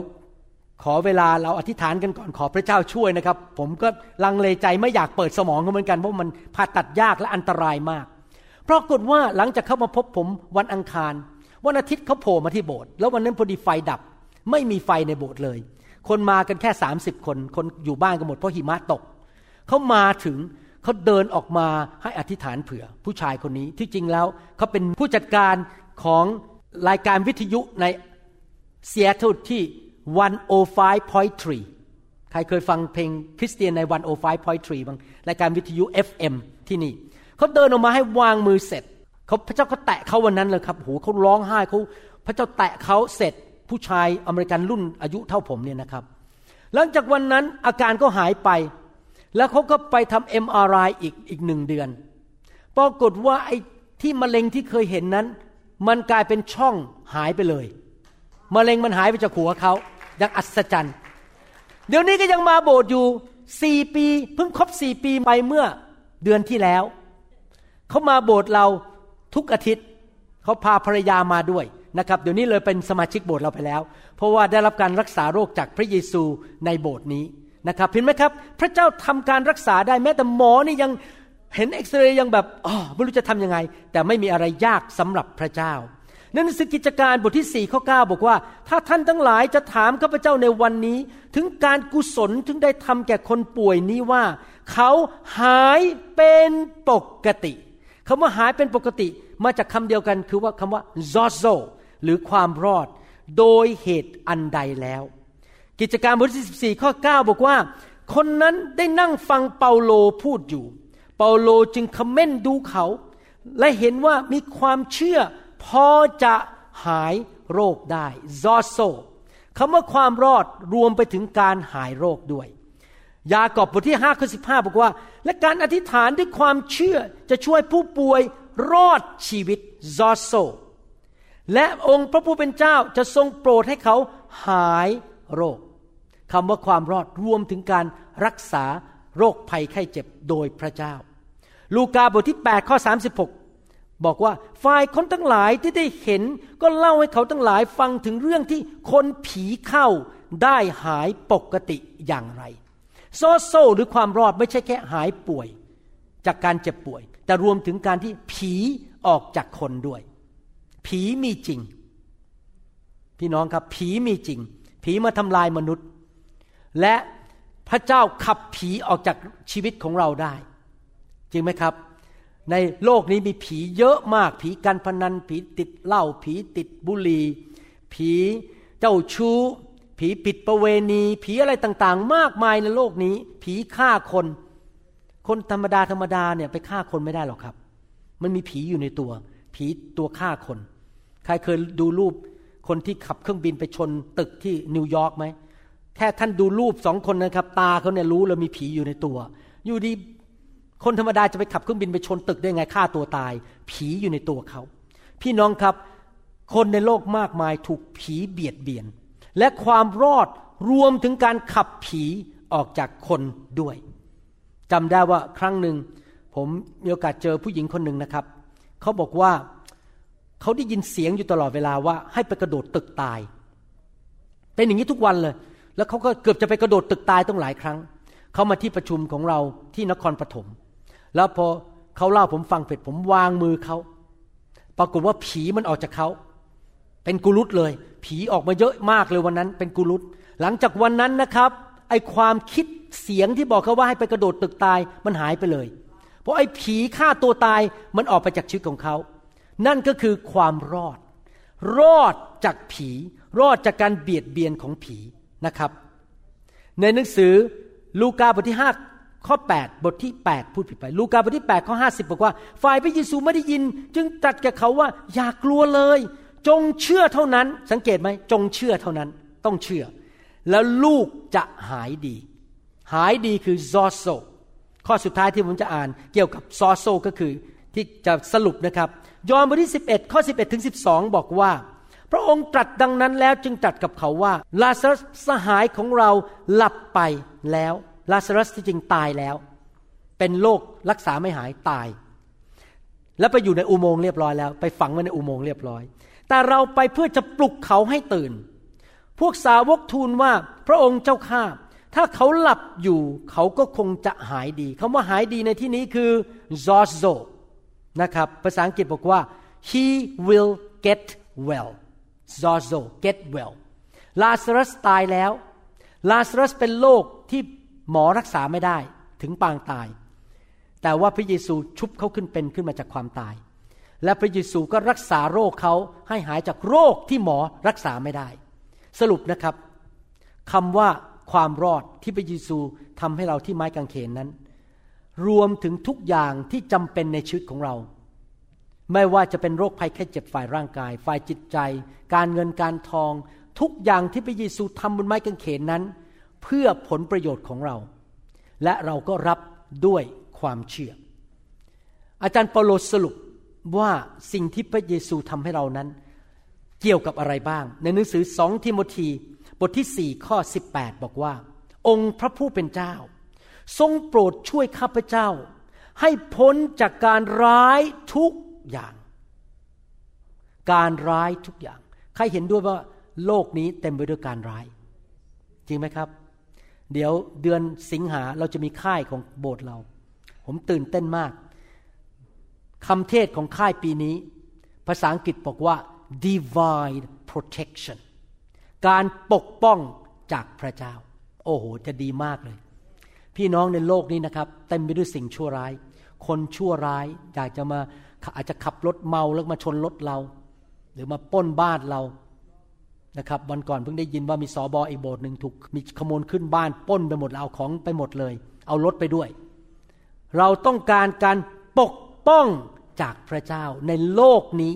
ขอเวลาเราอธิษฐานกันก่อนขอพระเจ้าช่วยนะครับ ผมก็ลังเลใจไม่อยากเปิดสมองเหมือนกันเพราะมันผ่าตัดยากและอันตรายมากปรากฏว่าหลังจากเขามาพบผมวันอังคาร วันอาทิตย์เขาโผล่มาที่โบสถ์แล้ววันนั้นพอดีไฟดับ ไม่มีไฟในโบสถ์เลย คนมากันแค่ 30 คน คนอยู่บ้านกันหมดเพราะหิมะตกเขามาถึงเขาเดินออกมาให้อธิษฐานเผื่อ ผู้ชายคนนี้ที่จริงแล้วเขาเป็นผู้จัดการของรายการวิทยุใน เซียตลที่ 105.3 ใครเคยฟังเพลงคริสเตียนใน 105.3 บ้างรายการวิทยุ FM ที่นี่ เขาเดินออกมาให้วางมือเสร็จเขาพระเจ้าก็แตะเขาวันนั้นเลยครับโหเขาร้องไห้เขาพระเจ้าแตะเขาเสร็จผู้ชายอเมริกันรุ่นอายุเท่าผมเนี่ยนะครับ หลังจากวันนั้นอาการก็หายไป แล้วเขาก็ไปทำ MRI อีกอีกหนึ่งเดือน ปรากฏว่าไอ้ที่มะเร็งที่เคยเห็นนั้น มันกลายเป็นช่องหายไปเลย มะเร็งมันหายไปจากหัวเขาอย่างอัศจรรย์ เดี๋ยวนี้ก็ยังมาโบสถ์อยู่สี่ปีเพิ่งครบสี่ปีไปเมื่อเดือนที่แล้ว เขามาโบสถ์เราทุกอาทิตย์เขาพาภรรยามาด้วยนะครับเดี๋ยวนี้เลยเป็นสมาชิกโบสถ์เราไปแล้ว เพราะว่าได้รับการรักษาโรคจากพระเยซูในโบสถ์นี้นะครับเห็นไหมครับ พระเจ้าทำการรักษาได้แม้แต่หมอนี่ยังเห็นเอ็กซเรย์ยังแบบอ๋อไม่รู้จะทำยังไง แต่ไม่มีอะไรยากสำหรับพระเจ้า ในหนังสือกิจการบทที่4ข้อ9บอกว่า ถ้าท่านทั้งหลายจะถามข้าพเจ้าในวันนี้ ถึงการกุศลถึงได้ทำแก่คนป่วยนี้ว่า เขาหายเป็นปกติคำว่าหายเป็นปกติ มาจากคำเดียวกันคือว่าคำว่า zozo หรือความรอด โดยเหตุอันใดแล้ว กิจการบทที่14ข้อ9บอกว่า คนนั้นได้นั่งฟังเปาโลพูดอยู่ เปาโลจึงคอมเมนต์ดูเขา และเห็นว่ามีความเชื่อ พอจะหายโรคได้ซอโซคำว่าความรอดรวมไปถึงการหายโรคด้วย ยากอบบทที่5ข้อ15 บอกว่า และการอธิษฐานด้วยความเชื่อจะช่วยผู้ป่วยรอดชีวิตซอโซและองค์พระผู้เป็นเจ้าจะทรงโปรดให้เขาหายโรคคำว่าความรอดรวมถึงการรักษาโรคภัยไข้เจ็บโดยพระเจ้า ลูกาบทที่ 8 ข้อ 36 บอกว่าฝ่ายคนทั้งหลายที่ได้เห็น ก็เล่าให้เขาทั้งหลายฟังถึงเรื่องที่คนผีเข้าได้หายปกติอย่างไรโซโซหรือความรอดไม่ใช่แค่หายป่วย จากการเจ็บป่วย แต่รวมถึงการที่ผีออกจากคนด้วย ผีมีจริง พี่น้องครับผีมีจริง ผีมาทำลายมนุษย์ และพระเจ้าขับผีออกจากชีวิตของเราได้ จริงไหมครับ ในโลกนี้มีผีเยอะมาก ผีการพนัน ผีติดเหล้า ผีติดบุหรี่ ผีเจ้าชู้ ผีปิดประเวณี ผีอะไรต่างๆ มากมายในโลกนี้ ผีฆ่าคน คนธรรมดาธรรมดาเนี่ยไปฆ่าคนไม่ได้หรอกครับ มันมีผีอยู่ในตัว ผีตัวฆ่าคน ใครเคยดูรูปคนที่ขับเครื่องบินไปชนตึกที่นิวยอร์กไหม แค่ท่านดูรูปสองคนนะครับ ตาเขาเนี่ยรู้เลยมีผีอยู่ในตัว อยู่ดี คนธรรมดาจะไปขับเครื่องบินไปชนตึกได้ไงฆ่าตัวตาย ผีอยู่ในตัวเขา พี่น้องครับ คนในโลกมากมายถูกผีเบียดเบียน และความรอดรวมถึงการขับผีออกจากคนด้วยจำได้ว่าครั้งหนึ่ง ผมมีโอกาสเจอผู้หญิงคนหนึ่งนะครับ เขาบอกว่าเขาได้ยินเสียงอยู่ตลอดเวลาว่า ให้ไปกระโดดตึกตาย เป็นอย่างนี้ทุกวันเลย แล้วเขาก็เกือบจะไปกระโดดตึกตายต้องหลายครั้ง เขามาที่ประชุมของเราที่นครปฐม แล้วพอเขาเล่าผมฟังเสร็จผมวางมือเขาปรากฏว่าผีมันออกจากเขาเป็นกุลุตเลย ผีออกมาเยอะมากเลยวันนั้น เป็นกุลุตหลังจากวันนั้นนะครับ ไอความคิดเสียงที่บอกเขาว่าให้ไปกระโดดตึกตายมันหายไปเลย เพราะไอผีฆ่าตัวตายมันออกไปจากชีวิตของเขา นั่นก็คือความรอด รอดจากผี รอดจากการเบียดเบียนของผีนะครับ ในหนังสือลูกาบทที่5 ข้อ 8 บทที่ 8 พูดผิดไป ลูกาบทที่ 8 ข้อ 50 บอกว่า ฝ่ายพระเยซูไม่ได้ยิน จึงตรัสแก่เขาว่าอย่ากลัวเลย จงเชื่อเท่านั้น สังเกตไหมจงเชื่อเท่านั้น ต้องเชื่อ แล้วลูกจะหายดี หายดีคือซอโซ ข้อสุดท้ายที่ผมจะอ่านเกี่ยวกับซอโซก็คือที่จะสรุปนะครับ ยอห์นบทที่ 11 ข้อ 11 ถึง 12 บอกว่า พระองค์ตรัสดังนั้นแล้วจึงตรัสกับเขาว่า ลาซัสสหายของเราหลับไปแล้ว ลาซารัสที่จริงตายแล้ว เป็นโรครักษาไม่หายตาย แล้วไปอยู่ในอุโมงค์เรียบร้อยแล้ว ไปฝังไว้ในอุโมงค์เรียบร้อย แต่เราไปเพื่อจะปลุกเขาให้ตื่น พวกสาวกทูลว่าพระองค์เจ้าข้าถ้าเขาหลับอยู่เขาก็คงจะหายดีคำว่าหายดีในที่นี้คือ zozo นะครับภาษาอังกฤษบอกว่า he will get well zozo get well ลาซารัสตายแล้ว ลาซารัสเป็นโรคที่ หมอรักษาไม่ได้ถึงปางตาย แต่ว่าพระเยซูชุบเขาขึ้นเป็นขึ้นมาจากความตาย และพระเยซูก็รักษาโรคเขาให้หายจากโรคที่หมอรักษาไม่ได้ สรุปนะครับคำว่าความรอดที่พระเยซูทำให้เราที่ไม้กางเขนนั้น รวมถึงทุกอย่างที่จำเป็นในชีวิตของเรา ไม่ว่าจะเป็นโรคภัยแค่เจ็บฝ่ายร่างกาย ฝ่ายจิตใจ การเงินการทอง ทุกอย่างที่พระเยซูทำบนไม้กางเขนนั้น เพื่อผลประโยชน์ของเรา และเราก็รับด้วยความเชื่อ อาจารย์เปาโลสรุปว่าสิ่งที่พระเยซูทำให้เรานั้น เกี่ยวกับอะไรบ้าง ในหนังสือสองทิโมธีบทที่สี่ข้อ 18 บอกว่า องค์พระผู้เป็นเจ้า ทรงโปรดช่วยข้าพเจ้า ให้พ้นจากการร้ายทุกอย่าง การร้ายทุกอย่าง ใครเห็นด้วยว่าโลกนี้เต็มไปด้วยการร้าย จริงไหมครับ เดี๋ยวเดือนสิงหาเราจะมีค่ายของโบสถ์เรา ผมตื่นเต้นมากคำเทศของค่ายปีนี้ ภาษาอังกฤษบอกว่า divine protection การปกป้องจากพระเจ้า โอ้โห จะดีมากเลย พี่น้องในโลกนี้นะครับเต็มไปด้วยสิ่งชั่วร้าย คนชั่วร้ายอยากจะมาอาจจะขับรถเมาแล้วมาชนรถเรา หรือมาป้นบ้านเรา นะครับวันก่อนเพิ่งได้ยินว่ามีสอบออีกโบสถ์หนึ่งถูกมีขโมยขึ้นบ้านป้นไปหมดเอาของไปหมดเลย เอารถไปด้วย เราต้องการการปกป้องจากพระเจ้าในโลกนี้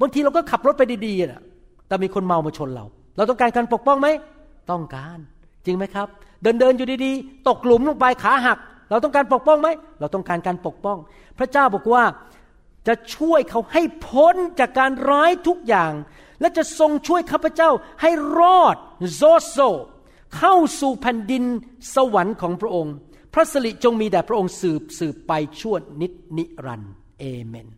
บางทีเราก็ขับรถไปดีๆนะแต่มีคนเมามาชนเรา เราต้องการการปกป้องไหมต้องการ จริงไหมครับ เดินเดินอยู่ดีๆ ตกหลุมลงไปขาหัก เราต้องการปกป้องไหมเราต้องการการปกป้อง พระเจ้าบอกว่าจะช่วยเขาให้พ้นจากการร้ายทุกอย่าง และจะทรงช่วยข้าพเจ้าให้รอดโซโซเข้าสู่แผ่นดินสวรรค์ของพระองค์ พระสิริจงมีแด่พระองค์สืบสืบไปชั่วนิดนิรันเอเมน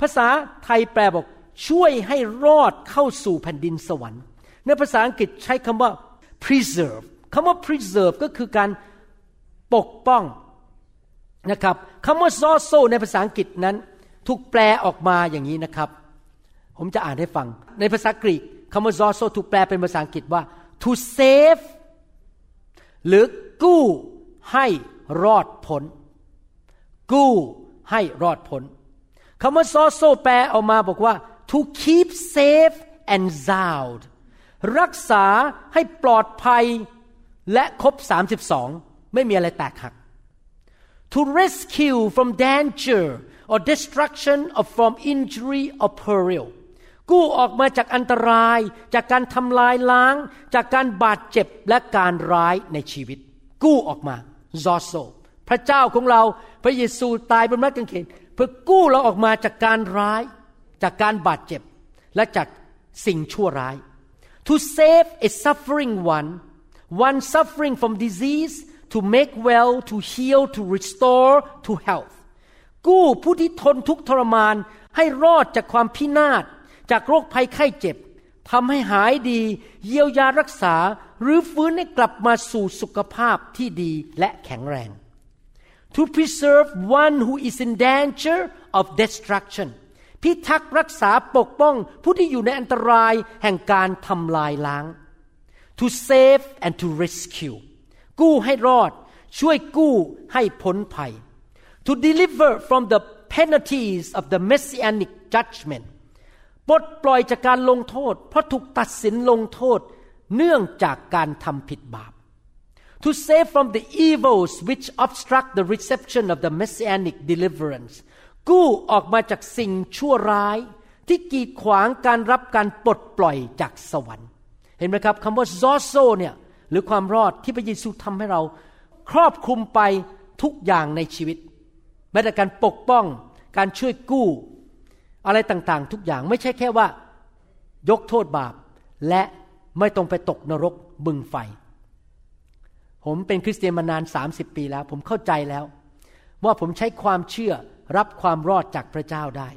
ภาษาไทยแปลบอกช่วยให้รอดเข้าสู่แผ่นดินสวรรค์ ในภาษาอังกฤษใช้คำว่า preserve คำว่า preserve ก็คือการปกป้องนะครับคำว่า zozo ในภาษาอังกฤษนั้น ถูกแปลออกมาอย่างนี้นะครับ ผมจะอ่านให้ฟัง ในภาษากรีกคำว่า zozo ถูกแปลเป็นภาษาอังกฤษว่า to save หรือกู้ให้รอดพ้นกู้ให้รอดพ้นคำว่า zozo แปลออกมาบอกว่า to keep safe and sound รักษาให้ปลอดภัยและครบ 32 ไม่มีอะไรแตกหัก to rescue from danger or destruction or from injury or peril กู้ออกมาจากอันตราย จากการทำลายล้าง จากการบาดเจ็บและการร้ายในชีวิต กู้ออกมา z o s o พระเจ้าของเราพระเยซูตายบนไม้กางเขนเพื่อกู้เราออกมาจากการร้าย จากการบาดเจ็บ และจากสิ่งชั่วร้าย to save a suffering one one suffering from disease to make well to heal to restore to health กู้ผู้ที่ทนทุกข์ทรมานให้รอดจากความพินาศ จากโรคภัยไข้เจ็บทำให้หายดี เยียวยารักษาหรือฟื้นให้กลับมาสู่สุขภาพที่ดีและแข็งแรง to preserve one who is in danger of destruction พิทักษ์รักษาปกป้องผู้ที่อยู่ในอันตรายแห่งการทำลายล้าง to save and to rescue กู้ให้รอด ช่วยกู้ให้พ้นภัย to deliver from the penalties of the messianic judgment ปลดปล่อยจากการลงโทษ เพราะถูกตัดสินลงโทษ เนื่องจากการทำผิดบาป to save from the evils which obstruct the reception of the messianic deliverance กู้ออกมาจากสิ่งชั่วร้าย ที่กีดขวางการรับการปลดปล่อยจากสวรรค์ เห็นไหมครับคำว่าซอโซเนี่ยหรือความรอดที่พระเยซูทำให้เรา ครอบคลุมไปทุกอย่างในชีวิตแม้แต่การปกป้องการช่วยกู้ อะไรต่างๆ ทุกอย่างไม่ใช่แค่ว่ายกโทษบาป และไม่ต้องไปตกนรกบึงไฟ ผมเป็นคริสเตียนมานาน 30 ปีแล้ว ผมเข้าใจแล้ว ว่าผมใช้ความเชื่อรับความรอดจากพระเจ้าได้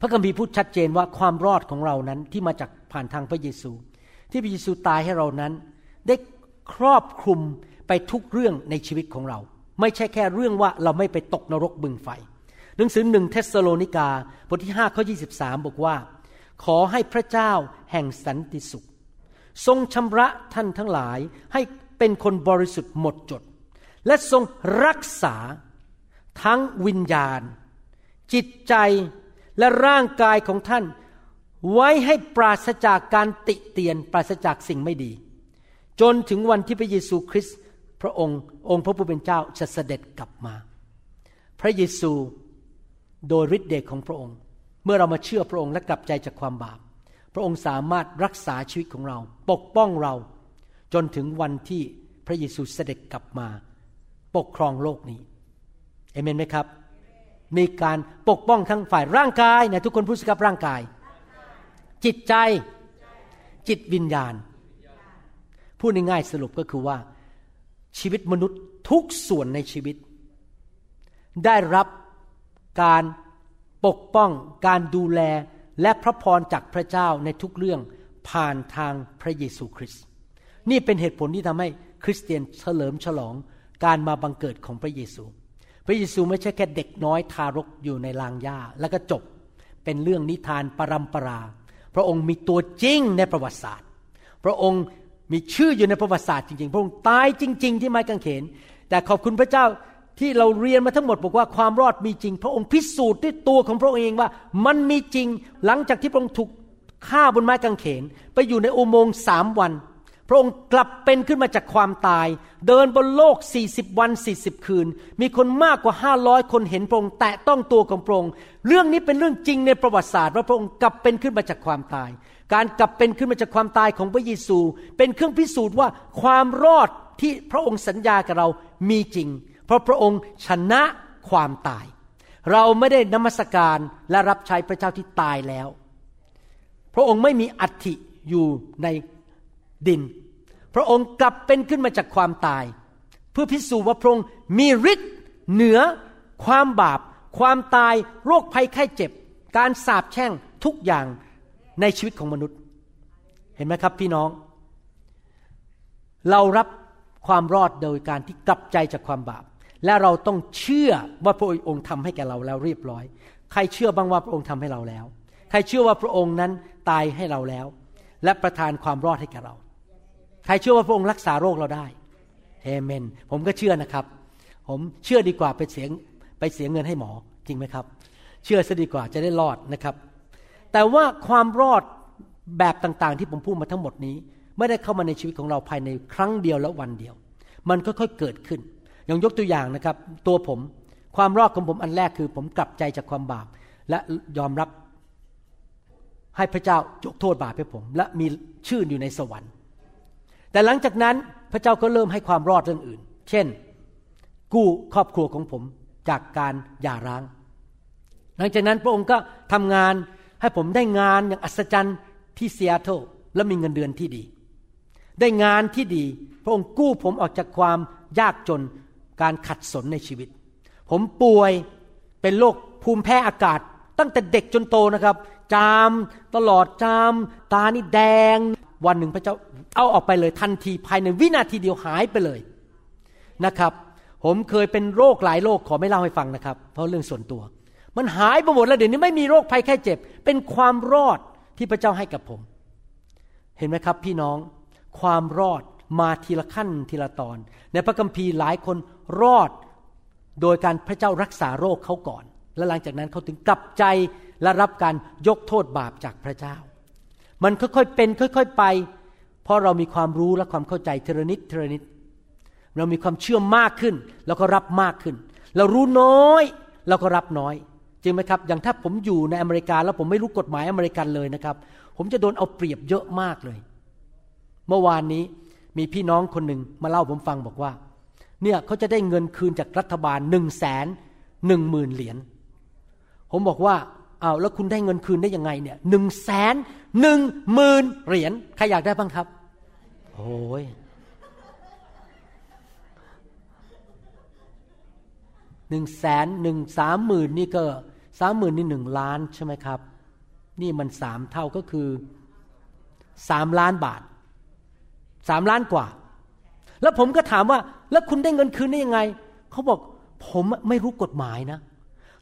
พระคัมภีร์พูดชัดเจนว่าความรอดของเรานั้นที่มาจากผ่านทางพระเยซู ที่พระเยซูตายให้เรานั้น ได้ครอบคลุมไปทุกเรื่องในชีวิตของเรา ไม่ใช่แค่เรื่องว่าเราไม่ไปตกนรกบึงไฟ นังสือหนึ่งเทสโลนิกาบทที่5ข้อ23 บอกว่า ขอให้พระเจ้าแห่งสันติสุข ทรงชำระท่านทั้งหลายให้เป็นคนบริสุทธิ์หมดจด และทรงรักษาทั้งวิญญาณ จิตใจและร่างกายของท่าน ไว้ให้ปราศจากการติเตียนปราศจากสิ่งไม่ดี จนถึงวันที่พระเยซูคริสต์พระองค์องค์พระผู้เป็นเจ้าจะเสด็จกลับมา พระเยซู โดยฤทธิ์เดชของพระองค์ เมื่อเรามาเชื่อพระองค์และกลับใจจากความบาป พระองค์สามารถรักษาชีวิตของเรา ปกป้องเรา จนถึงวันที่พระเยซูเสด็จกลับมา ปกครองโลกนี้เอเมนไหมครับ มีการปกป้องทั้งฝ่ายร่างกายนะทุกคนพูดสิครับร่างกาย จิตใจจิตวิญญาณ พูดง่ายๆสรุปก็คือว่าชีวิตมนุษย์ทุกส่วนในชีวิต ได้รับ การปกป้องการดูแลและพระพรจากพระเจ้าในทุกเรื่องผ่านทางพระเยซูคริสต์นี่เป็นเหตุผลที่ทำให้คริสเตียนเฉลิมฉลองการมาบังเกิดของพระเยซู พระเยซูไม่ใช่แค่เด็กน้อยทารกอยู่ในลางหญ้าแล้วก็จบเป็นเรื่องนิทานปรำปรา พระองค์มีตัวจริงในประวัติศาสตร์ พระองค์มีชื่ออยู่ในประวัติศาสตร์จริงๆ พระองค์ตายจริง ๆ ที่ไม้กางเขน แต่ขอบคุณพระเจ้า ที่เราเรียนมาทั้งหมดบอกว่าความรอดมีจริง พระองค์พิสูจน์ด้วยตัวของพระองค์เองว่า มันมีจริงหลังจากที่พระองค์ถูกฆ่าบนไม้กางเขน ไปอยู่ในอุโมงค์สามวัน พระองค์กลับเป็นขึ้นมาจากความตาย เดินบนโลก 40 วัน 40 คืน มีคนมากกว่า 500 คนเห็นพระองค์แตะต้องตัวของพระองค์เรื่องนี้เป็นเรื่องจริงในประวัติศาสตร์ว่าพระองค์กลับเป็นขึ้นมาจากความตาย การกลับเป็นขึ้นมาจากความตายของพระเยซู เป็นเครื่องพิสูจน์ว่าความรอดที่พระองค์สัญญากับเรามีจริง ราะพระองค์ชนะความตาย เราไม่ได้นมัสการและรับใช้พระเจ้าที่ตายแล้ว พระองค์ไม่มีอัฐิอยู่ในดิน พระองค์กลับเป็นขึ้นมาจากความตาย เพื่อพิสูจน์ว่าพระองค์มีฤทธิ์เหนือความบาป ความตาย โรคภัยไข้เจ็บ การสาปแช่งทุกอย่างในชีวิตของมนุษย์ เห็นไหมครับพี่น้อง เรารับความรอดโดยการที่กลับใจจากความบาป และเราต้องเชื่อว่าพระองค์ทำให้แก่เราแล้วเรียบร้อย ใครเชื่อบ้างว่าพระองค์ทำให้เราแล้ว ใครเชื่อว่าพระองค์นั้นตายให้เราแล้ว และประทานความรอดให้แก่เรา ใครเชื่อว่าพระองค์รักษาโรคเราได้เอเมน ผมก็เชื่อนะครับ ผมเชื่อดีกว่าไปเสียงไปเสียเงินให้หมอจริงไหมครับ เชื่อซะดีกว่าจะได้รอดนะครับ แต่ว่าความรอดแบบต่างๆ ที่ผมพูดมาทั้งหมดนี้ ไม่ได้เข้ามาในชีวิตของเราภายในครั้งเดียวและวันเดียว มันค่อยๆเกิดขึ้น อย่างยกตัวอย่างนะครับ ตัวผมความรอดของผมอันแรกคือ ผมกลับใจจากความบาป และยอมรับให้พระเจ้ายกโทษบาปให้ผม และมีชื่ออยู่ในสวรรค์ แต่หลังจากนั้นพระเจ้าก็เริ่มให้ความรอดเรื่องอื่น เช่น กู้ครอบครัวของผมจากการหย่าร้าง หลังจากนั้นพระองค์ก็ทำงานให้ผมได้งานอย่างอัศจรรย์ที่เซีแอตลและมีเงินเดือนที่ดี ได้งานที่ดี พระองค์กู้ผมออกจากความยากจน การขัดสนในชีวิต ผมป่วยเป็นโรคภูมิแพ้อากาศ ตั้งแต่เด็กจนโตนะครับ จามตลอดจามตานี่แดง วันหนึ่งพระเจ้าเอาออกไปเลยทันทีภายในวินาทีเดียวหายไปเลยนะครับ ผมเคยเป็นโรคหลายโรคขอไม่เล่าให้ฟังนะครับ เพราะเรื่องส่วนตัว มันหายไปหมดแล้วเดี๋ยวนี้ไม่มีโรคภัยแค่เจ็บ เป็นความรอดที่พระเจ้าให้กับผม เห็นไหมครับ พี่น้องความรอดมาทีละขั้นทีละตอน ในพระคัมภีร์หลายคน รอดโดยการพระเจ้ารักษาโรคเขาก่อน และหลังจากนั้นเขาถึงกลับใจและรับการยกโทษบาปจากพระเจ้า มันค่อยๆเป็นค่อยๆไป เพราะเรามีความรู้และความเข้าใจเทระนิดเทระนิดเรามีความเชื่อมากขึ้น แล้วก็รับมากขึ้น เรารู้น้อยเราก็รับน้อย จริงไหมครับ อย่างถ้าผมอยู่ในอเมริกา แล้วผมไม่รู้กฎหมายอเมริกันเลยนะครับ ผมจะโดนเอาเปรียบเยอะมากเลย เมื่อวานนี้มีพี่น้องคนหนึ่งมาเล่าผมฟังบอกว่า เนี่ยเขาจะได้เงินคืนจากรัฐบาลหนึ่งแสนหนึ่งหมื่นเหรียญผมบอกว่าเอาแล้วคุณได้เงินคืนได้ยังไงเนี่ยหนึ่งแสนหนึ่งหมื่นเหรียญใครอยากได้บ้างครับโอ้ยหนึ่งแสนหนึ่งสามหมื่นนี่ก็สามหมื่นนี่หนึ่งล้านใช่ไหมครับ นี่มันสามเท่าก็คือสามล้านบาทสามล้านกว่า แล้วผมก็ถามว่า แล้วคุณได้เงินคืนได้ยังไง เขาบอกผมไม่รู้กฎหมายนะ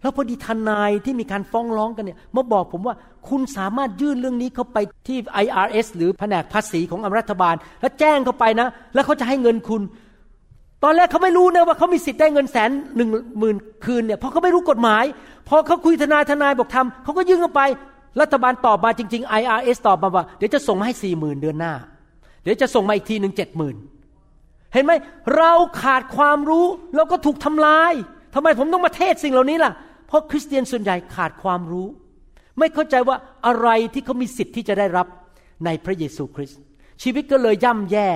แล้วพอดีทนายที่มีการฟ้องร้องกันเนี่ยมาบอกผมว่าคุณสามารถยื่นเรื่องนี้เข้าไปที่ IRS หรือแผนกภาษีของรัฐบาล แล้วแจ้งเข้าไปนะ แล้วเขาจะให้เงินคุณ ตอนแรกเขาไม่รู้นะว่าเขามีสิทธิ์ได้เงินแสนหนึ่งหมื่นคืนเนี่ยเพราะเขาไม่รู้กฎหมาย พอเขาคุยทนายทนายบอกทำเขาก็ยื่นเข้าไป รัฐบาลตอบมาจริง ๆ IRS ตอบมาว่าเดี๋ยวจะส่งมาให้สี่หมื่นเดือนหน้า เดี๋ยวจะส่งมาอีกทีหนึ่งเจ็ดหมื่น เห็นไหมเราขาดความรู้เราก็ถูกทำลาย ทำไมผมต้องมาเทศสิ่งเหล่านี้ล่ะ เพราะคริสเตียนส่วนใหญ่ขาดความรู้ ไม่เข้าใจว่าอะไรที่เขามีสิทธิ์ที่จะได้รับในพระเยซูคริสต์ชีวิตก็เลยย่ำแย่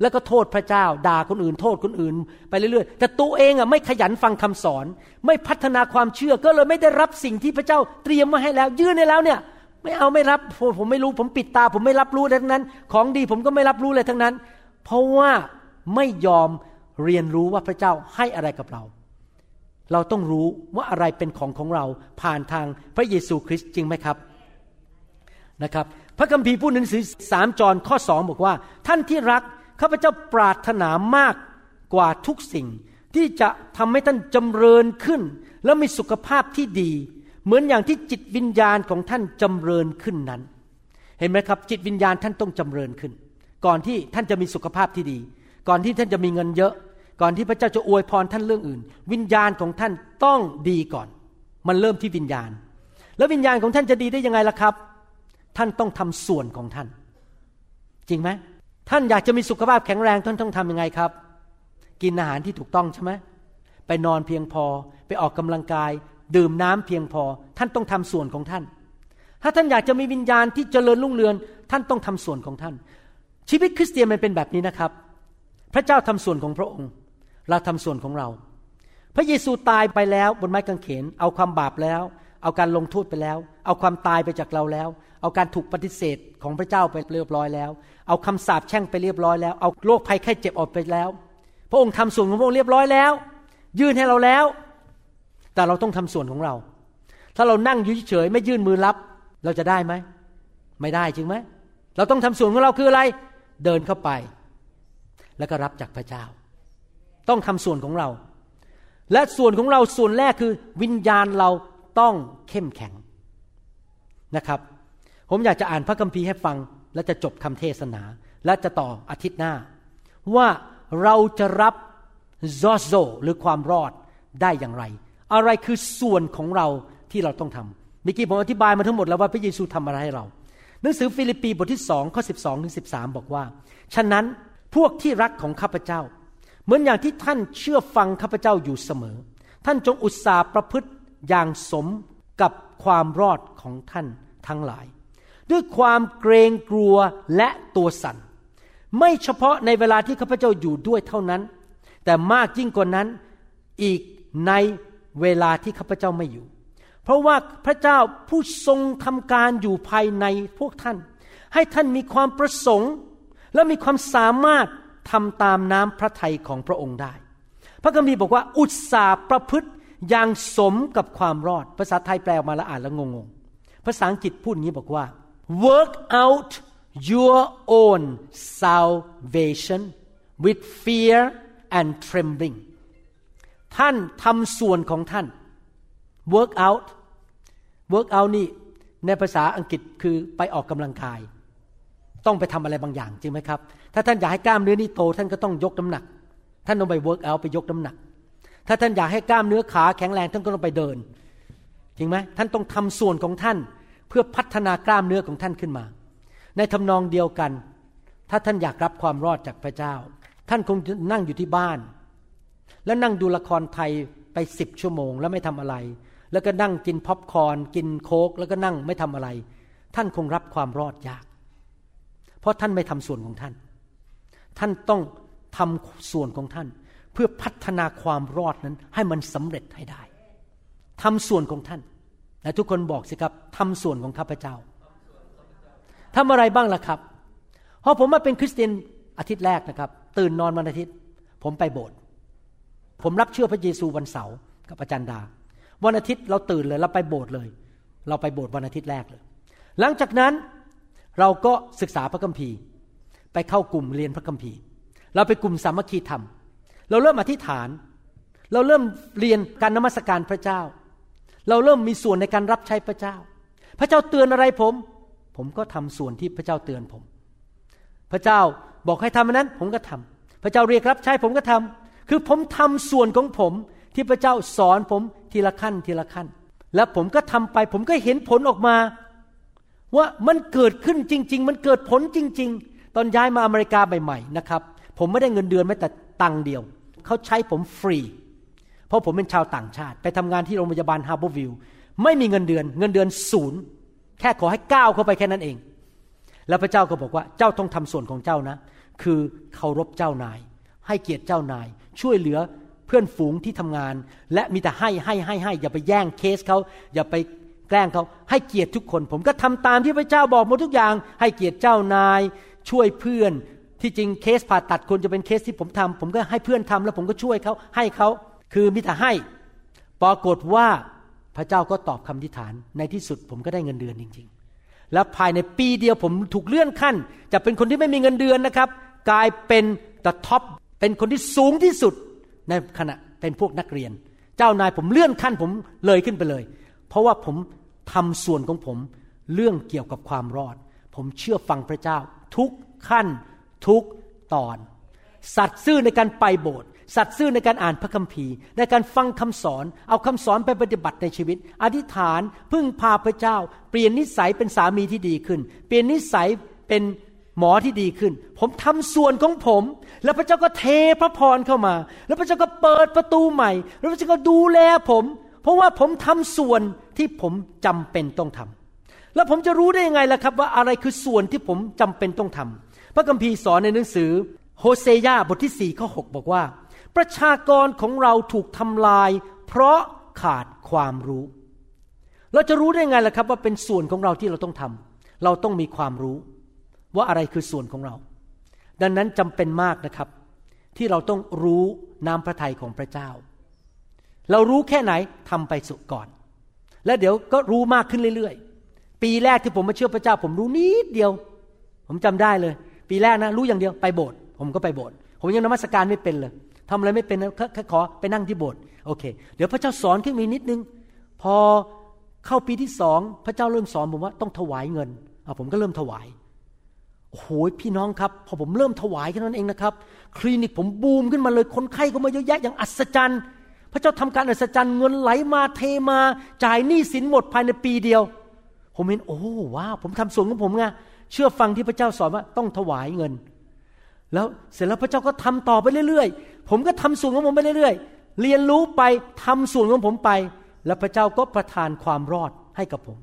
แล้วก็โทษพระเจ้า ด่าคนอื่น โทษคนอื่น ไปเรื่อยๆ แต่ตัวเองอะไม่ขยันฟังคำสอน ไม่พัฒนาความเชื่อก็เลยไม่ได้รับสิ่งที่พระเจ้าเตรียมมาให้แล้ว ยื่นให้แล้วเนี่ยไม่เอาไม่รับผมผมไม่รู้ผมปิดตา ผมไม่รับรู้อะไรทั้งนั้น ของดีผมก็ไม่รับรู้เลยทั้งนั้น เพราะว่า ไม่ยอมเรียนรู้ว่าพระเจ้าให้อะไรกับเรา เราต้องรู้ว่าอะไรเป็นของของเราผ่านทางพระเยซูคริสต์จริงไหมครับนะครับ พระคัมภีร์พูดในหนังสือสามจอนข้อสองบอกว่า ท่านที่รักข้าพเจ้าปรารถนามากกว่าทุกสิ่ง ที่จะทำให้ท่านจำเริญขึ้น และมีสุขภาพที่ดี เหมือนอย่างที่จิตวิญญาณของท่านจำเริญขึ้นนั้น เห็นไหมครับ จิตวิญญาณท่านต้องจำเริญขึ้น ก่อนที่ท่านจะมีสุขภาพที่ดี ก่อนที่ท่านจะมีเงินเยอะ ก่อนที่พระเจ้าจะอวยพรท่านเรื่องอื่น วิญญาณของท่านต้องดีก่อน มันเริ่มที่วิญญาณ แล้ววิญญาณของท่านจะดีได้ยังไงล่ะครับ ท่านต้องทำส่วนของท่าน จริงไหมท่านอยากจะมีสุขภาพแข็งแรงท่านต้องทำยังไงครับ กินอาหารที่ถูกต้องใช่ไหมไปนอนเพียงพอไปออกกำลังกาย ดื่มน้ำเพียงพอ ท่านต้องทำส่วนของท่าน ถ้าท่านอยากจะมีวิญญาณที่เจริญรุ่งเรืองท่านต้องทำส่วนของท่าน ชีวิตคริสเตียนมันเป็นแบบนี้นะครับ พระเจ้าทำส่วนของพระองค์ เราทำส่วนของเรา พระเยซูตายไปแล้วบนไม้กางเขน เอาความบาปแล้ว เอาการลงโทษไปแล้ว เอาความตายไปจากเราแล้ว เอาการถูกปฏิเสธของพระเจ้าไปเรียบร้อยแล้ว เอาคำสาปแช่งไปเรียบร้อยแล้ว เอาโรคภัยไข้เจ็บออกไปแล้ว พระองค์ทำส่วนของพระองค์เรียบร้อยแล้ว ยื่นให้เราแล้ว แต่เราต้องทำส่วนของเรา ถ้าเรานั่งอยู่เฉยไม่ยื่นมือรับ เราจะได้ไหม ไม่ได้จริงไหม เราต้องทำส่วนของเราคืออะไร เดินเข้าไป แล้วก็รับจากพระเจ้า ต้องทำส่วนของเรา และส่วนของเราส่วนแรกคือ วิญญาณเราต้องเข้มแข็งนะครับ ผมอยากจะอ่านพระคัมภีร์ให้ฟัง และจะจบคำเทศนา และจะต่ออาทิตย์หน้า ว่าเราจะรับซอโซหรือความรอดได้อย่างไร อะไรคือส่วนของเราที่เราต้องทำเมื่อกี้ผมอธิบายมาทั้งหมดแล้วว่าพระเยซูทำอะไรให้เราหนังสือฟิลิปปีบทที่สองข้อสิบสองถึงสิบสาบอกว่า ฉะนั้น พวกที่รักของข้าพเจ้า เหมือนอย่างที่ท่านเชื่อฟังข้าพเจ้าอยู่เสมอ ท่านจงอุตสาห์ประพฤติอย่างสมกับความรอดของท่านทั้งหลาย ด้วยความเกรงกลัวและตัวสัน่นไม่เฉพาะในเวลาที่ข้าพเจ้าอยู่ด้วยเท่านั้น แต่มากยิ่งกว่านั้นอีกในเวลาที่ข้าพเจ้าไม่อยู่ เพเพราะว่าพระเจ้าผู้ทรงทำการอยู่ภายในพวกท่าน ให้ท่านมีความประสงค์ และมีความสามารถทำตามน้ำพระทัยของพระองค์ได้ พระคัมภีร์บอกว่า อุตสาห์ประพฤติอย่างสมกับความรอด ภาษาไทยแปลออกมาแล้วอ่านแล้วงงๆ ภาษาอังกฤษพูดอย่างนี้บอกว่า work out your own salvation with fear and trembling ท่านทำส่วนของท่าน work out work out นี่ในภาษาอังกฤษคือไปออกกำลังกาย ต้องไปทำอะไรบางอย่างจริงไหมครับ ถ้าท่านอยากให้กล้ามเนื้อนี่โต ท่านก็ต้องยกน้ำหนัก ท่านต้องไป work out ไปยกน้ำหนัก ถ้าท่านอยากให้กล้ามเนื้อขาแข็งแรงท่านก็ต้องไปเดิน จริงไหมท่านต้องทำส่วนของท่านเพื่อพัฒนากล้ามเนื้อของท่านขึ้นมา ในทำนองเดียวกัน ถ้าท่านอยากรับความรอดจากพระเจ้า ท่านคงนั่งอยู่ที่บ้าน แล้วนั่งดูละครไทยไปสิบชั่วโมงแล้วไม่ทำอะไร แล้วก็นั่งกินพ็อปคอร์นกินโค้กแล้วก็นั่งไม่ทำอะไร ท่านคงรับความรอดยาก ราะท่านไม่ทำส่วนของท่าน ท่านต้องทำส่วนของท่าน เพื่อพัฒนาความรอดนั้นให้มันสำเร็จให้ได้ทำส่วนของท่านและทุกคนบอกสิครับทำส่วนของข้าพเจ้าทำอะไรบ้างล่ะครับพอผมมาเป็นคริสเตียนอาทิตย์แรกนะครับ ตื่นนอนวันอาทิตย์ ผมไปโบสถ์ผมรับเชื่อพระเยซูวันเสาร์กับอาจารย์ดา วันอาทิตย์เราตื่นเลยเราไปโบสถ์เลย เราไปโบสถ์วันอาทิตย์แรกเลย หลังจากนั้น เราก็ศึกษาพระคัมภีร์ ไปเข้ากลุ่มเรียนพระคัมภีร์ เราไปกลุ่มสามัคคีธรรม เราเริ่มอธิษฐาน เราเริ่มเรียนการนมัสการพระเจ้า เราเริ่มมีส่วนในการรับใช้พระเจ้า พระเจ้าเตือนอะไรผม ผมก็ทำส่วนที่พระเจ้าเตือนผม พระเจ้าบอกให้ทำอันนั้นผมก็ทำพระเจ้าเรียกรับใช้ผมก็ทำคือผมทำส่วนของผมที่พระเจ้าสอนผมทีละขั้นทีละขั้น แล้วผมก็ทำไป ผมก็เห็นผลออกมา ว่ามันเกิดขึ้นจริง ๆ มันเกิดผลจริง ๆ ตอนย้ายมาอเมริกาใหม่ๆนะครับ ผมไม่ได้เงินเดือนแม้แต่ตังค์เดียว เขาใช้ผมฟรี เพราะผมเป็นชาวต่างชาติ ไปทำงานที่โรงพยาบาลฮาร์บอร์วิลไม่มีเงินเดือน เงินเดือนศูนย์แค่ขอให้ก้าวเข้าไปแค่นั้นเอง แล้วพระเจ้าก็บอกว่าเจ้าต้องทำส่วนของเจ้านะ คือเคารพเจ้านาย ให้เกียรติเจ้านาย ช่วยเหลือเพื่อนฝูงที่ทำงาน และมีแต่ให้ให้ให้ให้อย่าไปแย่งเคสเขาอย่าไป แกล้งเขาให้เกียรติทุกคน ผมก็ทำตามที่พระเจ้าบอกหมดทุกอย่าง ให้เกียรติเจ้านาย ช่วยเพื่อน ที่จริงเคสผ่าตัดควรจะเป็นเคสที่ผมทำผมก็ให้เพื่อนทำแล้วผมก็ช่วยเขาให้เขาคือมีแต่ให้ปรากฏว่าพระเจ้าก็ตอบคำทิฐานในที่สุดผมก็ได้เงินเดือนจริง ๆ แล้วภายในปีเดียวผมถูกเลื่อนขั้นจะเป็นคนที่ไม่มีเงินเดือนนะครับ กลายเป็น the top เป็นคนที่สูงที่สุดในขณะเป็นพวกนักเรียน เจ้านายผมเลื่อนขั้นผมเลยขึ้นไปเลย เพราะว่าผมทำส่วนของผมเรื่องเกี่ยวกับความรอด ผมเชื่อฟังพระเจ้า ทุกขั้นทุกตอน สัตย์ซื่อในการไปโบสถ์สัตย์ซื่อในการอ่านพระคัมภีร์ ในการฟังคำสอน เอาคำสอนไปปฏิบัติในชีวิต อธิษฐานพึ่งพาพระเจ้า เปลี่ยนนิสัยเป็นสามีที่ดีขึ้น เปลี่ยนนิสัยเป็นหมอที่ดีขึ้น ผมทำส่วนของผม แล้วพระเจ้าก็เทพระพรเข้ามา แล้วพระเจ้าก็เปิดประตูใหม่ แล้วพระเจ้าก็ดูแลผม ราะว่าผมทำส่วนที่ผมจำเป็นต้องทำแล้วผมจะรู้ได้ยังไงล่ะครับ ว่าอะไรคือส่วนที่ผมจำเป็นต้องทำพระคัมภีร์สอนในหนังสือโฮเซยาบทที่สี่ข้อหบอกว่า ประชากรของเราถูกทำลาย เพราะขาดความรู้ เราจะรู้ได้ยังไงล่ะครับ ว่าเป็นส่วนของเราที่เราต้องทำเราต้องมีความรู้ ว่าอะไรคือส่วนของเรา ดังนั้นจำเป็นมากนะครับ ที่เราต้องรู้น้ำพระทัยของพระเจ้า เรารู้แค่ไหนทำไปสุก่อน แล้วเดี๋ยวก็รู้มากขึ้นเรื่อยๆ ปีแรกที่ผมมาเชื่อพระเจ้า ผมรู้นิดเดียว ผมจำได้เลย ปีแรกนะ รู้อย่างเดียวไปโบสถ์ผมก็ไปโบสถ์ผมยังนมัสการไม่เป็นเลยทำอะไรไม่เป็นนะแค่ขอไปนั่งที่โบสถ์โอเค เดี๋ยวพระเจ้าสอนขึ้นมีนิดนึง พอเข้าปีที่สองพระเจ้าเริ่มสอนผมว่าต้องถวายเงินอะผมก็เริ่มถวายโอ้โหพี่น้องครับ พอผมเริ่มถวายแค่นั้นเองนะครับ คลินิกผมบูมขึ้นมาเลยคนไข้ก็มาเยอะแยะอย่างอัศจรรย์ พระเจ้าทำการอัศจรรย์เงินไหลมาเทมาจ่ายหนี้สินหมดภายในปีเดียว ผมเห็นโอ้ว้าวผมทำส่วนของผมไงเชื่อฟังที่พระเจ้าสอนว่าต้องถวายเงิน แล้วเสร็จแล้วพระเจ้าก็ทำต่อไปเรื่อยๆ ผมก็ทำส่วนของผมไปเรื่อยๆ เรียนรู้ไปทำส่วนของผมไป แล้วพระเจ้าก็ประทานความรอดให้กับผม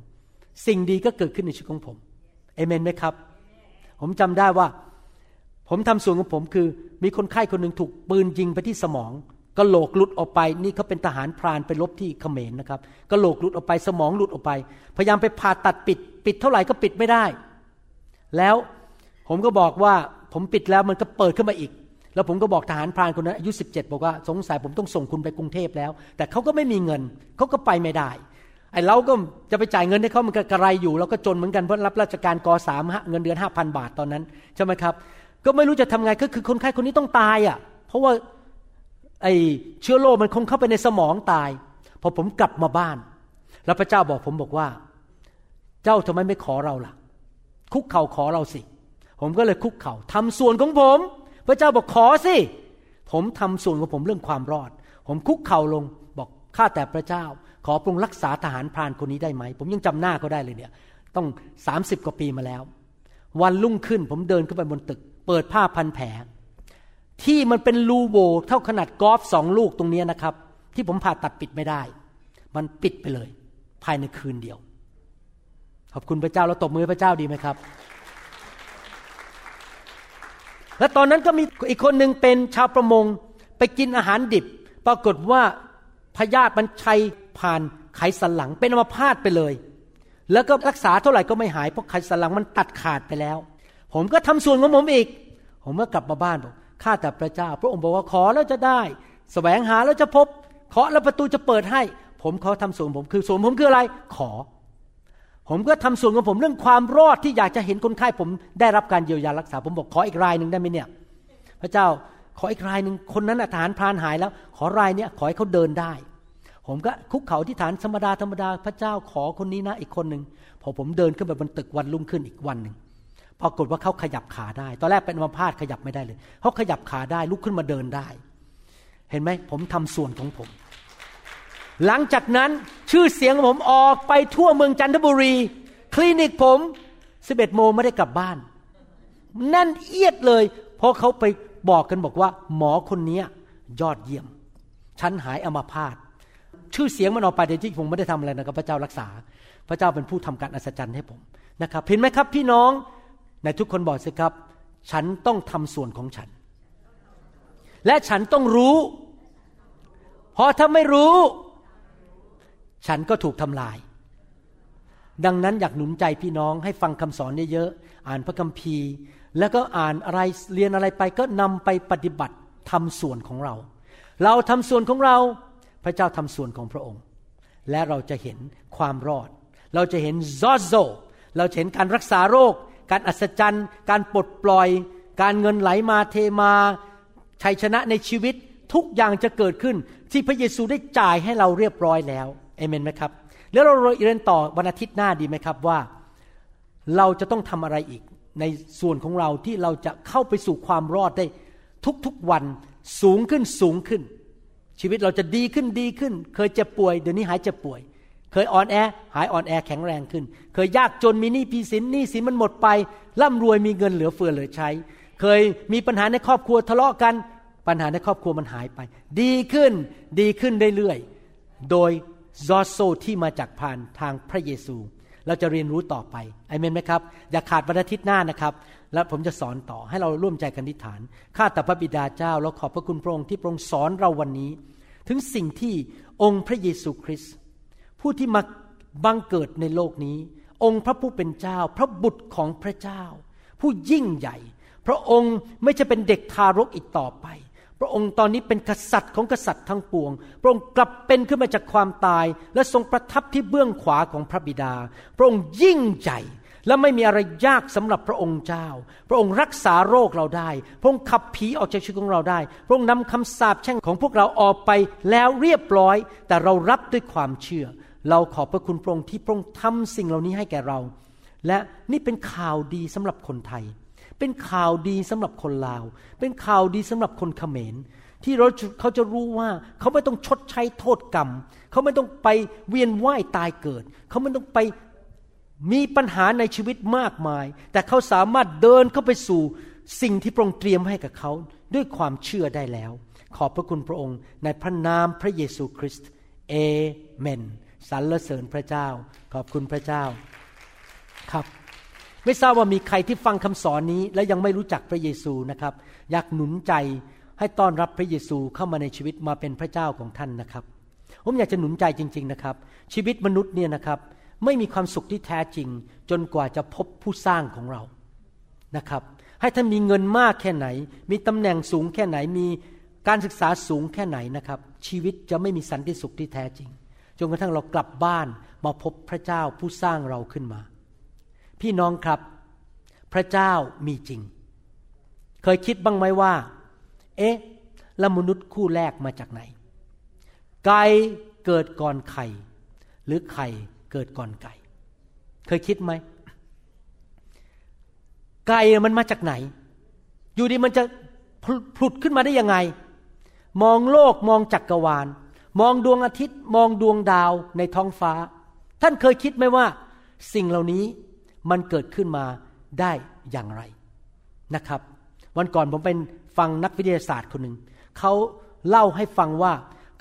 สิ่งดีก็เกิดขึ้นในชีวิตของผมเอเมนไหมครับ ผมจำได้ว่า ผมทำส่วนของผมคือ มีคนไข้คนหนึ่งถูกปืนยิงไปที่สมอง กระโหลกหลุดออกไปนี่เขาเป็นทหารพรานไปรบที่เขมรนะครับกระโหลกหลุดออกไปสมองหลุดออกไป พยายามไปผ่าตัดปิด ปิดเท่าไหร่ก็ปิดไม่ได้ แล้วผมก็บอกว่าผมปิดแล้วมันก็เปิดขึ้นมาอีก แล้วผมก็บอกทหารพรานคนนั้นอายุ 17 บอกว่าสงสัยผมต้องส่งคุณไปกรุงเทพแล้ว แต่เขาก็ไม่มีเงินเขาก็ไปไม่ได้ไอ้เราก็จะไปจ่ายเงินให้เขามันก็กระไรอยู่เราก็จนเหมือนกันเพราะรับราชการกสามเงินเดือนห้าพันบาทตอนนั้นใช่ไหมครับ ก็ไม่รู้จะทำไงก็คือคนไข้คนนี้ต้องตายอะเพราะว่า ไอ้เชื้อโรคมันคงเข้าไปในสมองตาย พอผมกลับมาบ้าน แล้วพระเจ้าบอกผมบอกว่า เจ้าทำไมไม่ขอเราล่ะ คุกเข่าขอเราสิ ผมก็เลยคุกเข่าทำส่วนของผม พระเจ้าบอกขอสิ ผมทำส่วนของผมเรื่องความรอด ผมคุกเข่าลงบอกข้าแต่พระเจ้า ขอปรุงรักษาทหารพรานคนนี้ได้ไหม ผมยังจำหน้าเขาได้เลยเนี่ย ต้องสามสิบกว่าปีมาแล้ว วันรุ่งขึ้นผมเดินขึ้นไปบนตึก เปิดผ้าพันแผล ที่มันเป็นรูโหวเท่าขนาดกอล์ฟสองลูกตรงนี้นะครับ ที่ผมผ่าตัดปิดไม่ได้ มันปิดไปเลย ภายในคืนเดียว ขอบคุณพระเจ้าเราตบมือพระเจ้าดีไหมครับ และตอนนั้นก็มีอีกคนหนึ่งเป็นชาวประมงไปกินอาหารดิบ ปรากฏว่าพยาธิมันชัยผ่านไขสันหลังเป็นอัมพาตไปเลย แล้วก็รักษาเท่าไหร่ก็ไม่หายเพราะไขสันหลังมันตัดขาดไปแล้ว ผมก็ทำส่วนของผมอีก ผมก็กลับมาบ้านบอก ข้าแต่พระเจ้า พระองค์บอกว่าขอแล้วจะได้แสวงหาแล้วจะพบเคาะแล้วประตูจะเปิดให้ ผมขาทำส่วนผมคือส่วนผมคืออะไร ขอ ผมก็ทำส่วนของผมเรื่องความรอดที่อยากจะเห็นคนไข้ผมได้รับการเยียวยารักษา ผมบอกขออีกรายหนึ่งได้ไหมเนี่ย พระเจ้าขออีกรายหนึ่งคนนั้นทหารพรานหายแล้ว ขอรายเนี้ยขอให้เขาเดินได้ ผมก็คุกเข่าที่ฐานธรรมดาธรรมดา พระเจ้าขอคนนี้นะอีกคนหนึ่งพอผมเดินขึ้นไปบนตึกวันรุ่งขึ้นอีกวันหนึ่ง ปรากฏว่าเขาขยับขาได้ ตอนแรกเป็นอัมพาตขยับไม่ได้เลยเขาขยับขาได้ลุกขึ้นมาเดินได้ เห็นไหมผมทำส่วนของผม หลังจากนั้นชื่อเสียงของผมออกไปทั่วเมืองจันทบุรี คลินิกผมสิบเอ็ดโมงไม่ได้กลับบ้าน แน่นเอียดเลย เพราะเขาไปบอกกันบอกว่า หมอคนนี้ยอดเยี่ยม ฉันหายอัมาพาตชื่อเสียงมันออกไปแต่ที่ผมไม่ได้ทำอะไรนะครับ พระเจ้ารักษา พระเจ้าเป็นผู้ทำการอัศจรรย์ให้ผมนะครับเห็นไหมครับ พี่น้อง ในทุกคนบอกสิครับ ฉันต้องทำส่วนของฉัน และฉันต้องรู้ เพราะถ้าไม่รู้ ฉันก็ถูกทำลาย ดังนั้นอยากหนุนใจพี่น้องให้ฟังคำสอนเยอะๆอ่านพระคัมภีร์ แล้วก็อ่านอะไรเรียนอะไรไปก็นำไปปฏิบัติทำส่วนของเรา เราทำส่วนของเรา พระเจ้าทำส่วนของพระองค์ และเราจะเห็นความรอด เราจะเห็นซอโซเราจะเห็นการรักษาโรค การอัศจรรย์ การปลดปล่อย การเงินไหลมาเทมาชัยชนะในชีวิตทุกอย่างจะเกิดขึ้น ที่พระเยซูได้จ่ายให้เราเรียบร้อยแล้วเอเมนไหมครับ แล้วเราเรียนต่อวันอาทิตย์หน้าดีไหมครับว่า เราจะต้องทำอะไรอีก ในส่วนของเราที่เราจะเข้าไปสู่ความรอดได้ทุกๆวันสูงขึ้นสูงขึ้น ชีวิตเราจะดีขึ้นดีขึ้น เคยเจ็บป่วยเดี๋ยวนี้หายเจ็บป่วย เคยอ่อนแอหายอ่อนแอแข็งแรงขึ้น เคยยากจนมีหนี้พีสินหนี้สินมันหมดไป ร่ำรวยมีเงินเหลือเฟือเหลือใช้ เคยมีปัญหาในครอบครัวทะเลาะกัน ปัญหาในครอบครัวมันหายไป ดีขึ้นดีขึ้นเรื่อยๆโดยซอโซที่มาจากผ่านทางพระเยซู เราจะเรียนรู้ต่อไปอเมนไหมครับ อย่าขาดวันอาทิตย์หน้านะครับ แล้วผมจะสอนต่อให้เราร่วมใจกันทิฏฐาน ข้าแต่พระบิดาเจ้าเราขอบพระคุณพระองค์ที่พระองค์สอนเราวันนี้ ถึงสิ่งที่องค์พระเยซูคริสต์ ผู้ที่มาบังเกิดในโลกนี้ องค์พระผู้เป็นเจ้า พระบุตรของพระเจ้า ผู้ยิ่งใหญ่ พระองค์ไม่ใช่เป็นเด็กทารกอีกต่อไป พระองค์ตอนนี้เป็นกษัตริย์ของกษัตริย์ทั้งปวง พระองค์กลับเป็นขึ้นมาจากความตาย และทรงประทับที่เบื้องขวาของพระบิดา พระองค์ยิ่งใหญ่และไม่มีอะไรยากสำหรับพระองค์เจ้า พระองค์รักษาโรคเราได้ พระองค์ขับผีออกจากชีวิตของเราได้ พระองค์นำคำสาปแช่งของพวกเราออกไปแล้วเรียบร้อย แต่เรารับด้วยความเชื่อ เราขอบพระคุณพระองค์ที่พระองค์ทำสิ่งเหล่านี้ให้แก่เรา และนี่เป็นข่าวดีสำหรับคนไทย เป็นข่าวดีสำหรับคนลาว เป็นข่าวดีสำหรับคนเขมร ที่เราเขาจะรู้ว่าเขาไม่ต้องชดใช้โทษกรรม เขาไม่ต้องไปเวียนว่ายตายเกิด เขาไม่ต้องไปมีปัญหาในชีวิตมากมาย แต่เขาสามารถเดินเข้าไปสู่สิ่งที่พระองค์เตรียมให้กับเขาด้วยความเชื่อได้แล้ว ขอบพระคุณพระองค์ในพระนามพระเยซูคริสต์เอเมน สรรเสริญพระเจ้า ขอบคุณพระเจ้าครับ ไม่ทราบว่ามีใครที่ฟังคำสอนนี้ และยังไม่รู้จักพระเยซูนะครับ อยากหนุนใจให้ต้อนรับพระเยซูเข้ามาในชีวิตมาเป็นพระเจ้าของท่านนะครับ ผมอยากจะหนุนใจจริง ๆนะครับ ชีวิตมนุษย์เนี่ยนะครับ ไม่มีความสุขที่แท้จริง จนกว่าจะพบผู้สร้างของเรานะครับ ให้ท่านมีเงินมากแค่ไหน มีตำแหน่งสูงแค่ไหนมีการศึกษาสูงแค่ไหนนะครับ ชีวิตจะไม่มีสันติสุขที่แท้จริง จนกระทั่งเรากลับบ้านมาพบพระเจ้าผู้สร้างเราขึ้นมา พี่น้องครับ พระเจ้ามีจริง เคยคิดบ้างไหมว่า เอ๊ะล้วมนุษย์คู่แรกมาจากไหน ไก่เกิดก่อนไข่ หรือไข่เกิดก่อนไก่ เคยคิดไหม ไก่มันมาจากไหน อยู่ดีมันจะผุดขึ้นมาได้ยังไง มองโลกมองจักกรวาล มองดวงอาทิตย์มองดวงดาวในท้องฟ้า ท่านเคยคิดไหมว่า สิ่งเหล่านี้มันเกิดขึ้นมาได้อย่างไรนะครับ วันก่อนผมเป็นฟังนักวิทยาศาสตร์คนหนึ่งเขาเล่าให้ฟังว่า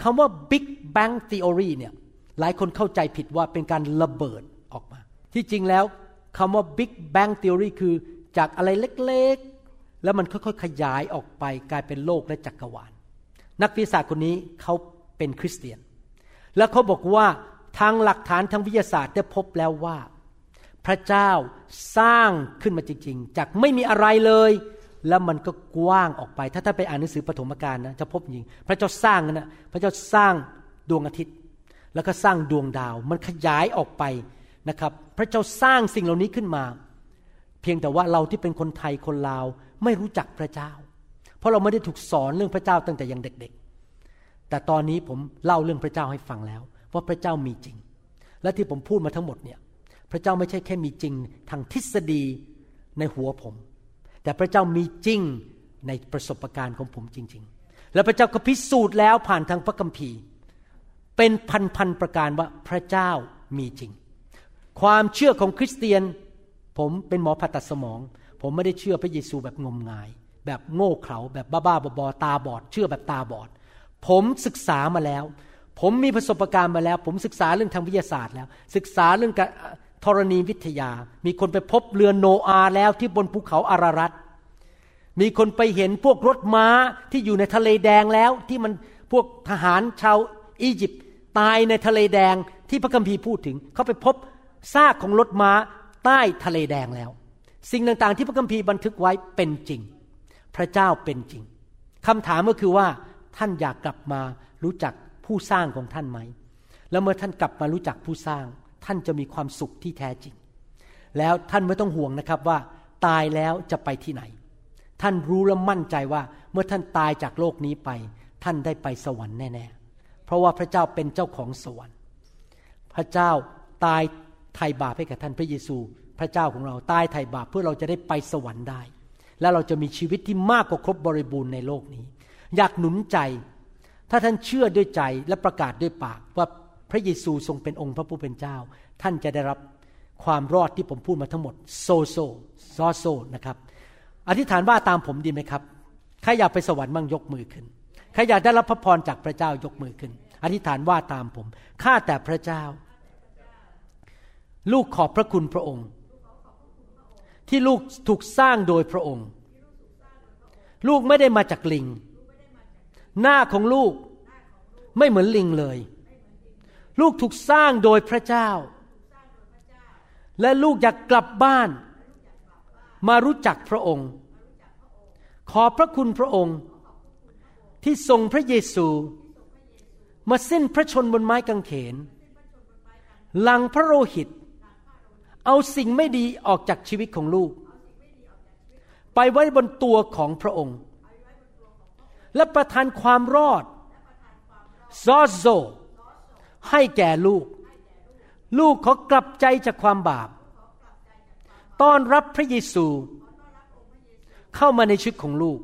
คำว่า Big Bang Theory เนี่ยหลายคนเข้าใจผิดว่าเป็นการระเบิดออกมา ที่จริงแล้วคำว่า Big Bang Theory คือจากอะไรเล็กๆ แล้วมันค่อยๆ ขยายออกไปกลายเป็นโลกและจักรวาล นักวิทยาศาสตร์คนนี้เขา เป็นคริสเตียน แล้วเขาบอกว่าทางหลักฐานทางวิทยาศาสตร์ได้พบแล้วว่า พระเจ้าสร้างขึ้นมาจริง ๆ จากไม่มีอะไรเลย แล้วมันก็กว้างออกไป ถ้าท่านไปอ่านหนังสือปฐมกาลนะจะพบจริง พระเจ้าสร้างนะพระเจ้าสร้างดวงอาทิตย์ แล้วก็สร้างดวงดาว มันขยายออกไปนะครับ พระเจ้าสร้างสิ่งเหล่านี้ขึ้นมา เพียงแต่ว่าเราที่เป็นคนไทยคนลาวไม่รู้จักพระเจ้า เพราะเราไม่ได้ถูกสอนเรื่องพระเจ้าตั้งแต่ยังเด็ก แต่ตอนนี้ผมเล่าเรื่องพระเจ้าให้ฟังแล้ว ว่าพระเจ้ามีจริง และที่ผมพูดมาทั้งหมดเนี่ยพระเจ้าไม่ใช่แค่มีจริงทางทฤษฎีในหัวผม แต่พระเจ้ามีจริงในประสบการณ์ของผมจริง ๆ และพระเจ้าก็พิสูจน์แล้วผ่านทางพระคัมภีร์ เป็นพันๆประการว่าพระเจ้ามีจริง ความเชื่อของคริสเตียน ผมเป็นหมอผ่าตัดสมอง ผมไม่ได้เชื่อพระเยซูแบบงมงาย แบบโง่เขลาแบบบ้าๆบอๆตาบอด เชื่อแบบตาบอด ผมศึกษามาแล้ว ผมมีประสบการณ์มาแล้ว ผมศึกษาเรื่องทางวิทยาศาสตร์แล้ว ศึกษาเรื่องธรณีวิทยา มีคนไปพบเรือโนอาแล้วที่บนภูเขาอารารัตมีคนไปเห็นพวกรถม้าที่อยู่ในทะเลแดงแล้ว ที่มันพวกทหารชาวอียิปต์ตายในทะเลแดงที่พระคัมภีร์พูดถึง เขาไปพบซากของรถม้าใต้ทะเลแดงแล้ว สิ่งต่างๆที่พระคัมภีร์บันทึกไว้เป็นจริง พระเจ้าเป็นจริงคำถามก็คือว่า ท่านอยากกลับมารู้จักผู้สร้างของท่านไหม แล้วเมื่อท่านกลับมารู้จักผู้สร้าง ท่านจะมีความสุขที่แท้จริง แล้วท่านไม่ต้องห่วงนะครับว่า ตายแล้วจะไปที่ไหน ท่านรู้และมั่นใจว่าเมื่อท่านตายจากโลกนี้ไป ท่านได้ไปสวรรค์แน่ๆ เพราะว่าพระเจ้าเป็นเจ้าของสวรรค์ พระเจ้าตายไถ่บาปให้กับท่านพระเยซู พระเจ้าของเราตายไถ่บาปเพื่อเราจะได้ไปสวรรค์ได้ และเราจะมีชีวิตที่มากกว่าครบบริบูรณ์ในโลกนี้ อยากหนุนใจ ถ้าท่านเชื่อด้วยใจและประกาศด้วยปาก ว่าพระเยซูทรงเป็นองค์พระผู้เป็นเจ้า ท่านจะได้รับความรอดที่ผมพูดมาทั้งหมด โซโซซอโซนะครับ อธิษฐานว่าตามผมดีไหมครับ ใครอยากไปสวรรค์มั่งยกมือขึ้น ใครอยากได้รับพระพรจากพระเจ้ายกมือขึ้น อธิษฐานว่าตามผม ข้าแต่พระเจ้า ลูกขอบพระคุณพระองค์ ที่ลูกถูกสร้างโดยพระองค์ ลูกไม่ได้มาจากลิง หน้าของลูกไม่เหมือนลิงเลย ลูกถูกสร้างโดยพระเจ้า และลูกอยากกลับบ้าน มารู้จักพระองค์ ขอพระคุณพระองค์ ที่ทรงพระเยซู มาสิ้นพระชนบนไม้กางเขนหลังพระโลหิต เอาสิ่งไม่ดีออกจากชีวิตของลูก ไปไว้บนตัวของพระองค์ และประทานความรอดซอโซให้แก่ลูก ลูกขอกลับใจจากความบาป ต้อนรับพระเยซู เข้ามาในชีวิตของลูก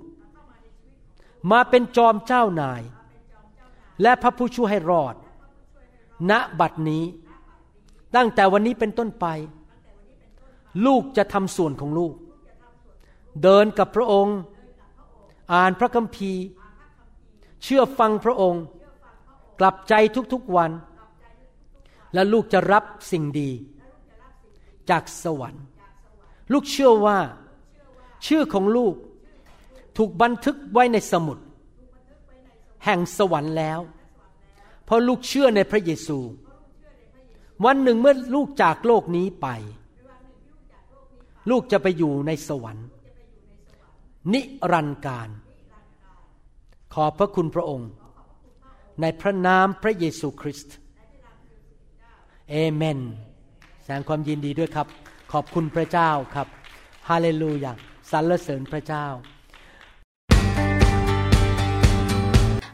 มาเป็นจอมเจ้านาย และพระผู้ช่วยให้รอด ณบัดนี้ ตั้งแต่วันนี้เป็นต้นไป ลูกจะทำส่วนของลูก เดินกับพระองค์ อ่านพระคัมภีร์ เชื่อฟังพระองค์ กลับใจทุกๆวัน และลูกจะรับสิ่งดี จากสวรรค์ ลูกเชื่อว่า ชื่อของลูกถูกบันทึกไว้ในสมุด แห่งสวรรค์แล้ว เพราะลูกเชื่อในพระเยซู วันหนึ่งเมื่อลูกจากโลกนี้ไป ลูกจะไปอยู่ในสวรรค์ นิรันดร์การ ขอบพระคุณพระองค์ ในพระนามพระเยซูคริสต์เอเมน แสงความยินดีด้วยครับ ขอบคุณพระเจ้าครับ ฮาเลลูยาสรรเสริญพระเจ้า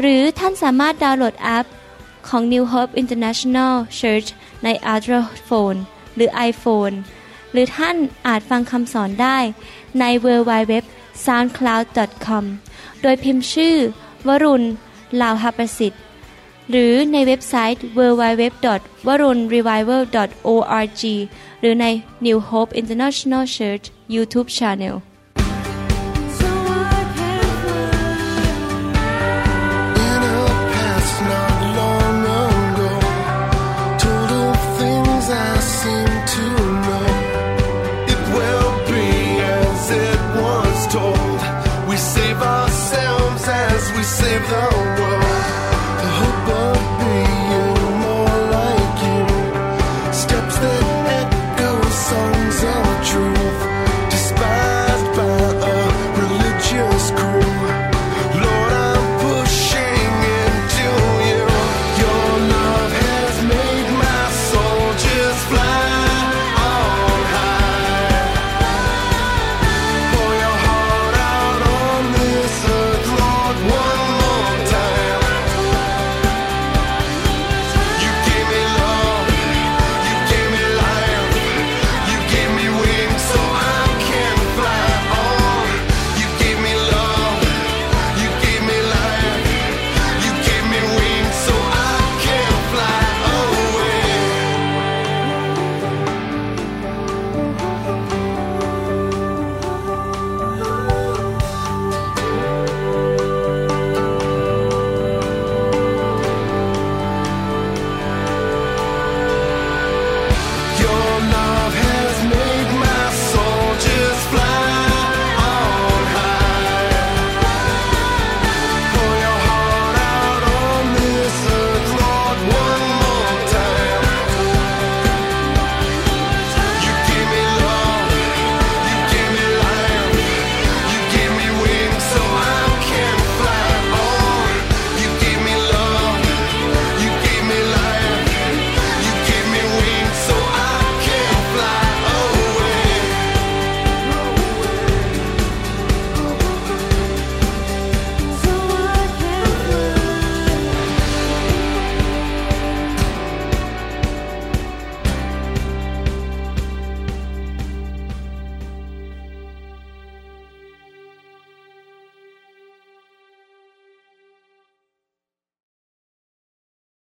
หรือท่านสามารถดาวน์โหลดแอปของ New Hope International Church ใน Android Phone หรือ iPhone หรือท่านอาจฟังคำสอนได้ใน w w w soundcloud.com โดยพิมพ์ชื่อ วรุณลาวหประสิทธิ์ หรือในเว็บไซต์ www.warunrevival.org หรือใน New Hope International Church YouTube Channel